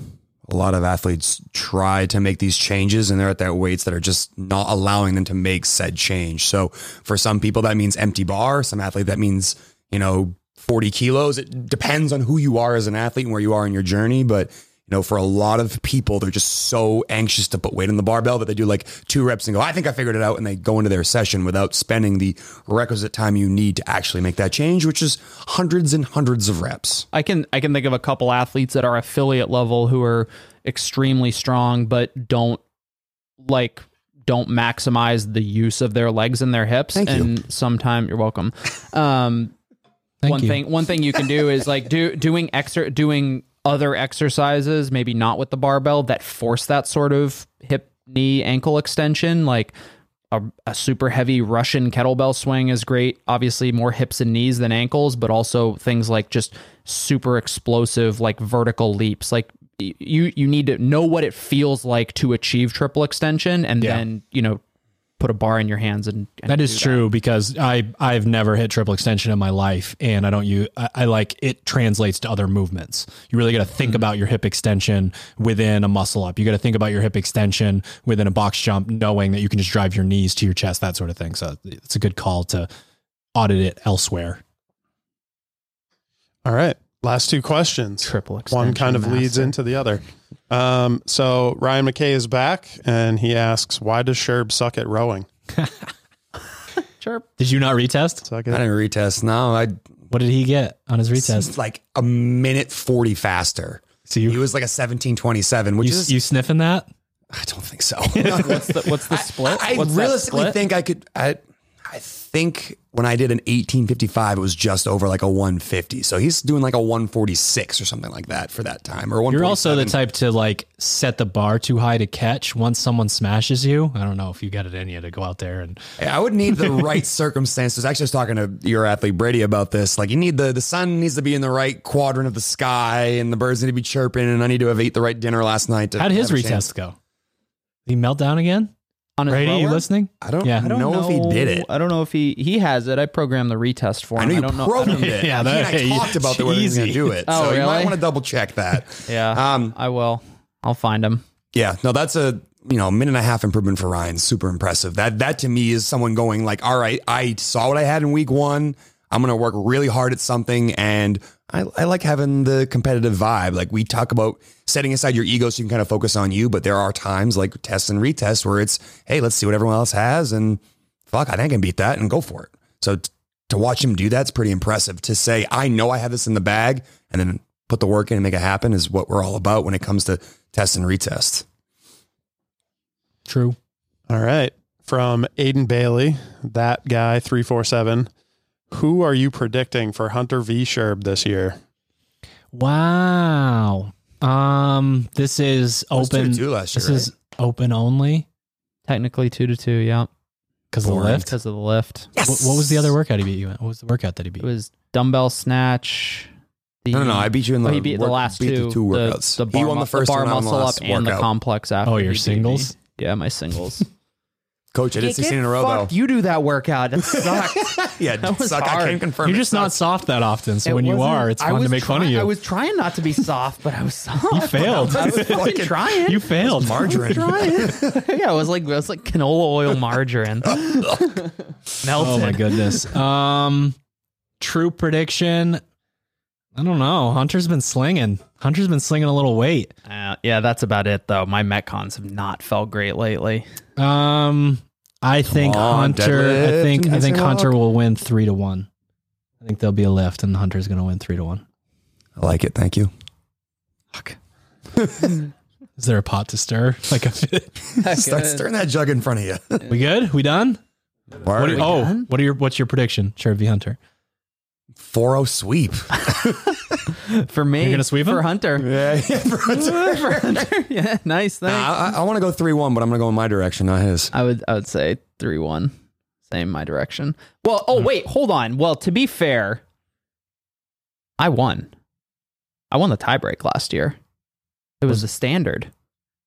A lot of athletes try to make these changes and they're at their weights that are just not allowing them to make said change. So for some people, that means empty bar. Some athlete, that means, you know, 40 kilos. It depends on who you are as an athlete and where you are in your journey. But, you know, for a lot of people, they're just so anxious to put weight on the barbell that they do like two reps and go, I think I figured it out. And they go into their session without spending the requisite time you need to actually make that change, which is hundreds and hundreds of reps. I can I can think of a couple athletes at our affiliate level who are extremely strong but don't like don't maximize the use of their legs and their hips Thank you. and sometime you're welcome. Um Thank one you. thing one thing you can do is like do doing exer doing other exercises maybe not with the barbell that force that sort of hip knee ankle extension like a, a super heavy russian kettlebell swing is great obviously more hips and knees than ankles but also things like just super explosive like vertical leaps like you you need to know what it feels like to achieve triple extension and Yeah. then you know put a bar in your hands and, and That is do true because I I've never hit triple extension in my life, and I don't use I, I like it translates to other movements. You really got to think mm-hmm. about your hip extension within a muscle up. You got to think about your hip extension within a box jump, knowing that you can just drive your knees to your chest, that sort of thing. So it's a good call to audit it elsewhere. All right. Last two questions. triple One extension One kind of leads into the other. Um, so Ryan McKay is back and he asks, why does Sherb suck at rowing? Chirp. Did you not retest? Suck I at, didn't retest. No, I What did he get on his retest? It's like a minute 40 faster. So He you was like a 1727, which you, is you sniffing that? I don't think so. What's the what's the split? I What's that realistically split? think I could. I, I think when I did an 1855, it was just over like a 150. So he's doing like a 146 or something like that for that time. Or You're also the type to like set the bar too high to catch once someone smashes you. I don't know if you got it in you to go out there and I would need the right circumstances. Actually, I was talking to your athlete Brady about this. Like, you need the the sun needs to be in the right quadrant of the sky, and the birds need to be chirping, and I need to have ate the right dinner last night. To how'd his retest go? Did he melt down again? On his Brady, you rower? listening? I don't, Yeah. I I don't know, if he did it. I don't know if he he has it. I programmed the retest for him. I know you don't know. programmed it. Yeah, Yeah, that- he and I talked about the way he was going to easy. do it. Oh, so you might really? want to double check that. Yeah, Um, I will. I'll find him. Yeah, no, that's a you know minute and a half improvement for Ryan. Super impressive. That that to me is someone going like, all right, I saw what I had in week one. I'm gonna work really hard at something, and I, I like having the competitive vibe. Like we talk about setting aside your ego so you can kind of focus on you, but there are times like tests and retests where it's, hey, let's see what everyone else has, and fuck, I think I can beat that and go for it. So t- to watch him do that's pretty impressive. To say I know I have this in the bag, and then put the work in and make it happen is what we're all about when it comes to test and retest. True. All right. From Aiden Bailey, that guy, 347. Who are you predicting for Hunter V. Sherb this year? Wow. Um, this is open. 2-2 last this year, is open only Technically two to two. Yeah, because of the lift. because of the lift. What, what was the other workout he beat you at? What was the workout that he beat? It was dumbbell snatch. The, No, no, no. I beat you in the, Oh, he beat the last beat two. the two workouts. The, the bar, he won the first bar one, I the muscle up last and the complex after. Oh, your beat me. singles? Yeah, my singles. Coach, I did 16 in a row though. You do that workout. That sucked. Yeah, That was suck. I hard. can't confirm. You're it just not sucks. soft that often, so It when you are, it's I fun to was make fun of you. I was trying not to be soft, but I was soft. you failed. I was fucking trying. you failed. margarine. trying. yeah, it was like it was like canola oil margarine. Melted. Oh my goodness. Um, true prediction. I don't know. Hunter's been slinging. Hunter's been slinging a little weight. Uh, yeah, that's about it though. My metcons have not felt great lately. Um, I think on, Hunter. I think I think Hunter walk. will win three to one. I think there'll be a lift, and Hunter's going to win three to one. I like it. Thank you. Fuck. Is there a pot to stir? Like a Start stirring that jug in front of you. we good? We done? What do- oh, done? what are your what's your prediction, Sheriff V Hunter? 4 0 sweep. For me, You're gonna sweep him? for Hunter. Yeah, yeah. For Hunter. for Hunter. Yeah, nice. Thanks. Nah, I, I want to go 3 1, but I'm going to go in my direction, not his. I would I would say three one. Same my direction. Well, oh mm-hmm. wait, hold on. Well, to be fair, I won. I won the tiebreak last year. It was the standard.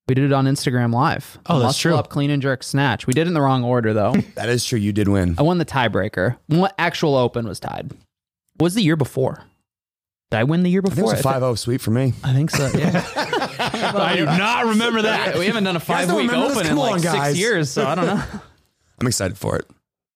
We did it on Instagram Live. Oh, that's Muscle true. Up, clean and jerk, snatch. We did it in the wrong order though. That is true. You did win. I won the tiebreaker. What actual open was tied? What was the year before? Did I win the year I think it before? was a 5 0 sweep for me. I think so. Yeah. I do not remember that. we haven't done a five don't week remember this? open in Come like on, six years, so I don't know. I'm excited for it.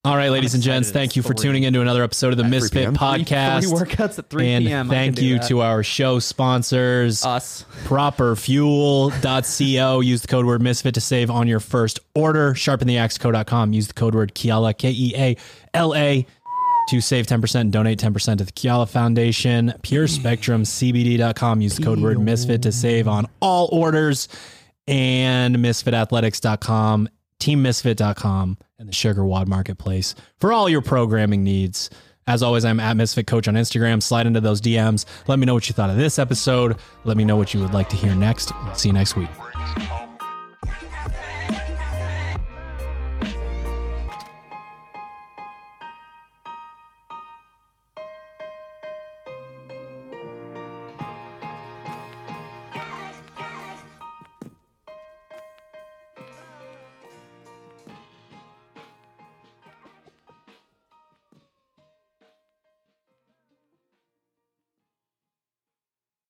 All right, ladies and gents, excited thank you for three. tuning into another episode of the 3 Misfit p.m. Podcast. Three workouts at 3 and p.m. I can thank do you that. to our show sponsors, us. properfuel.co. Use the code word misfit to save on your first order. Sharpentheaxeco.com. Use the code word Keala, K E A L A, to save 10% and donate 10% to the Keala Foundation. PureSpectrumCBD.com. Mm. Use the code word misfit to save on all orders. And misfitathletics.com, teammisfit.com, and the SugarWOD Marketplace for all your programming needs. As always, I'm at Misfit Coach on Instagram. Slide into those DMs. Let me know what you thought of this episode. Let me know what you would like to hear next. See you next week.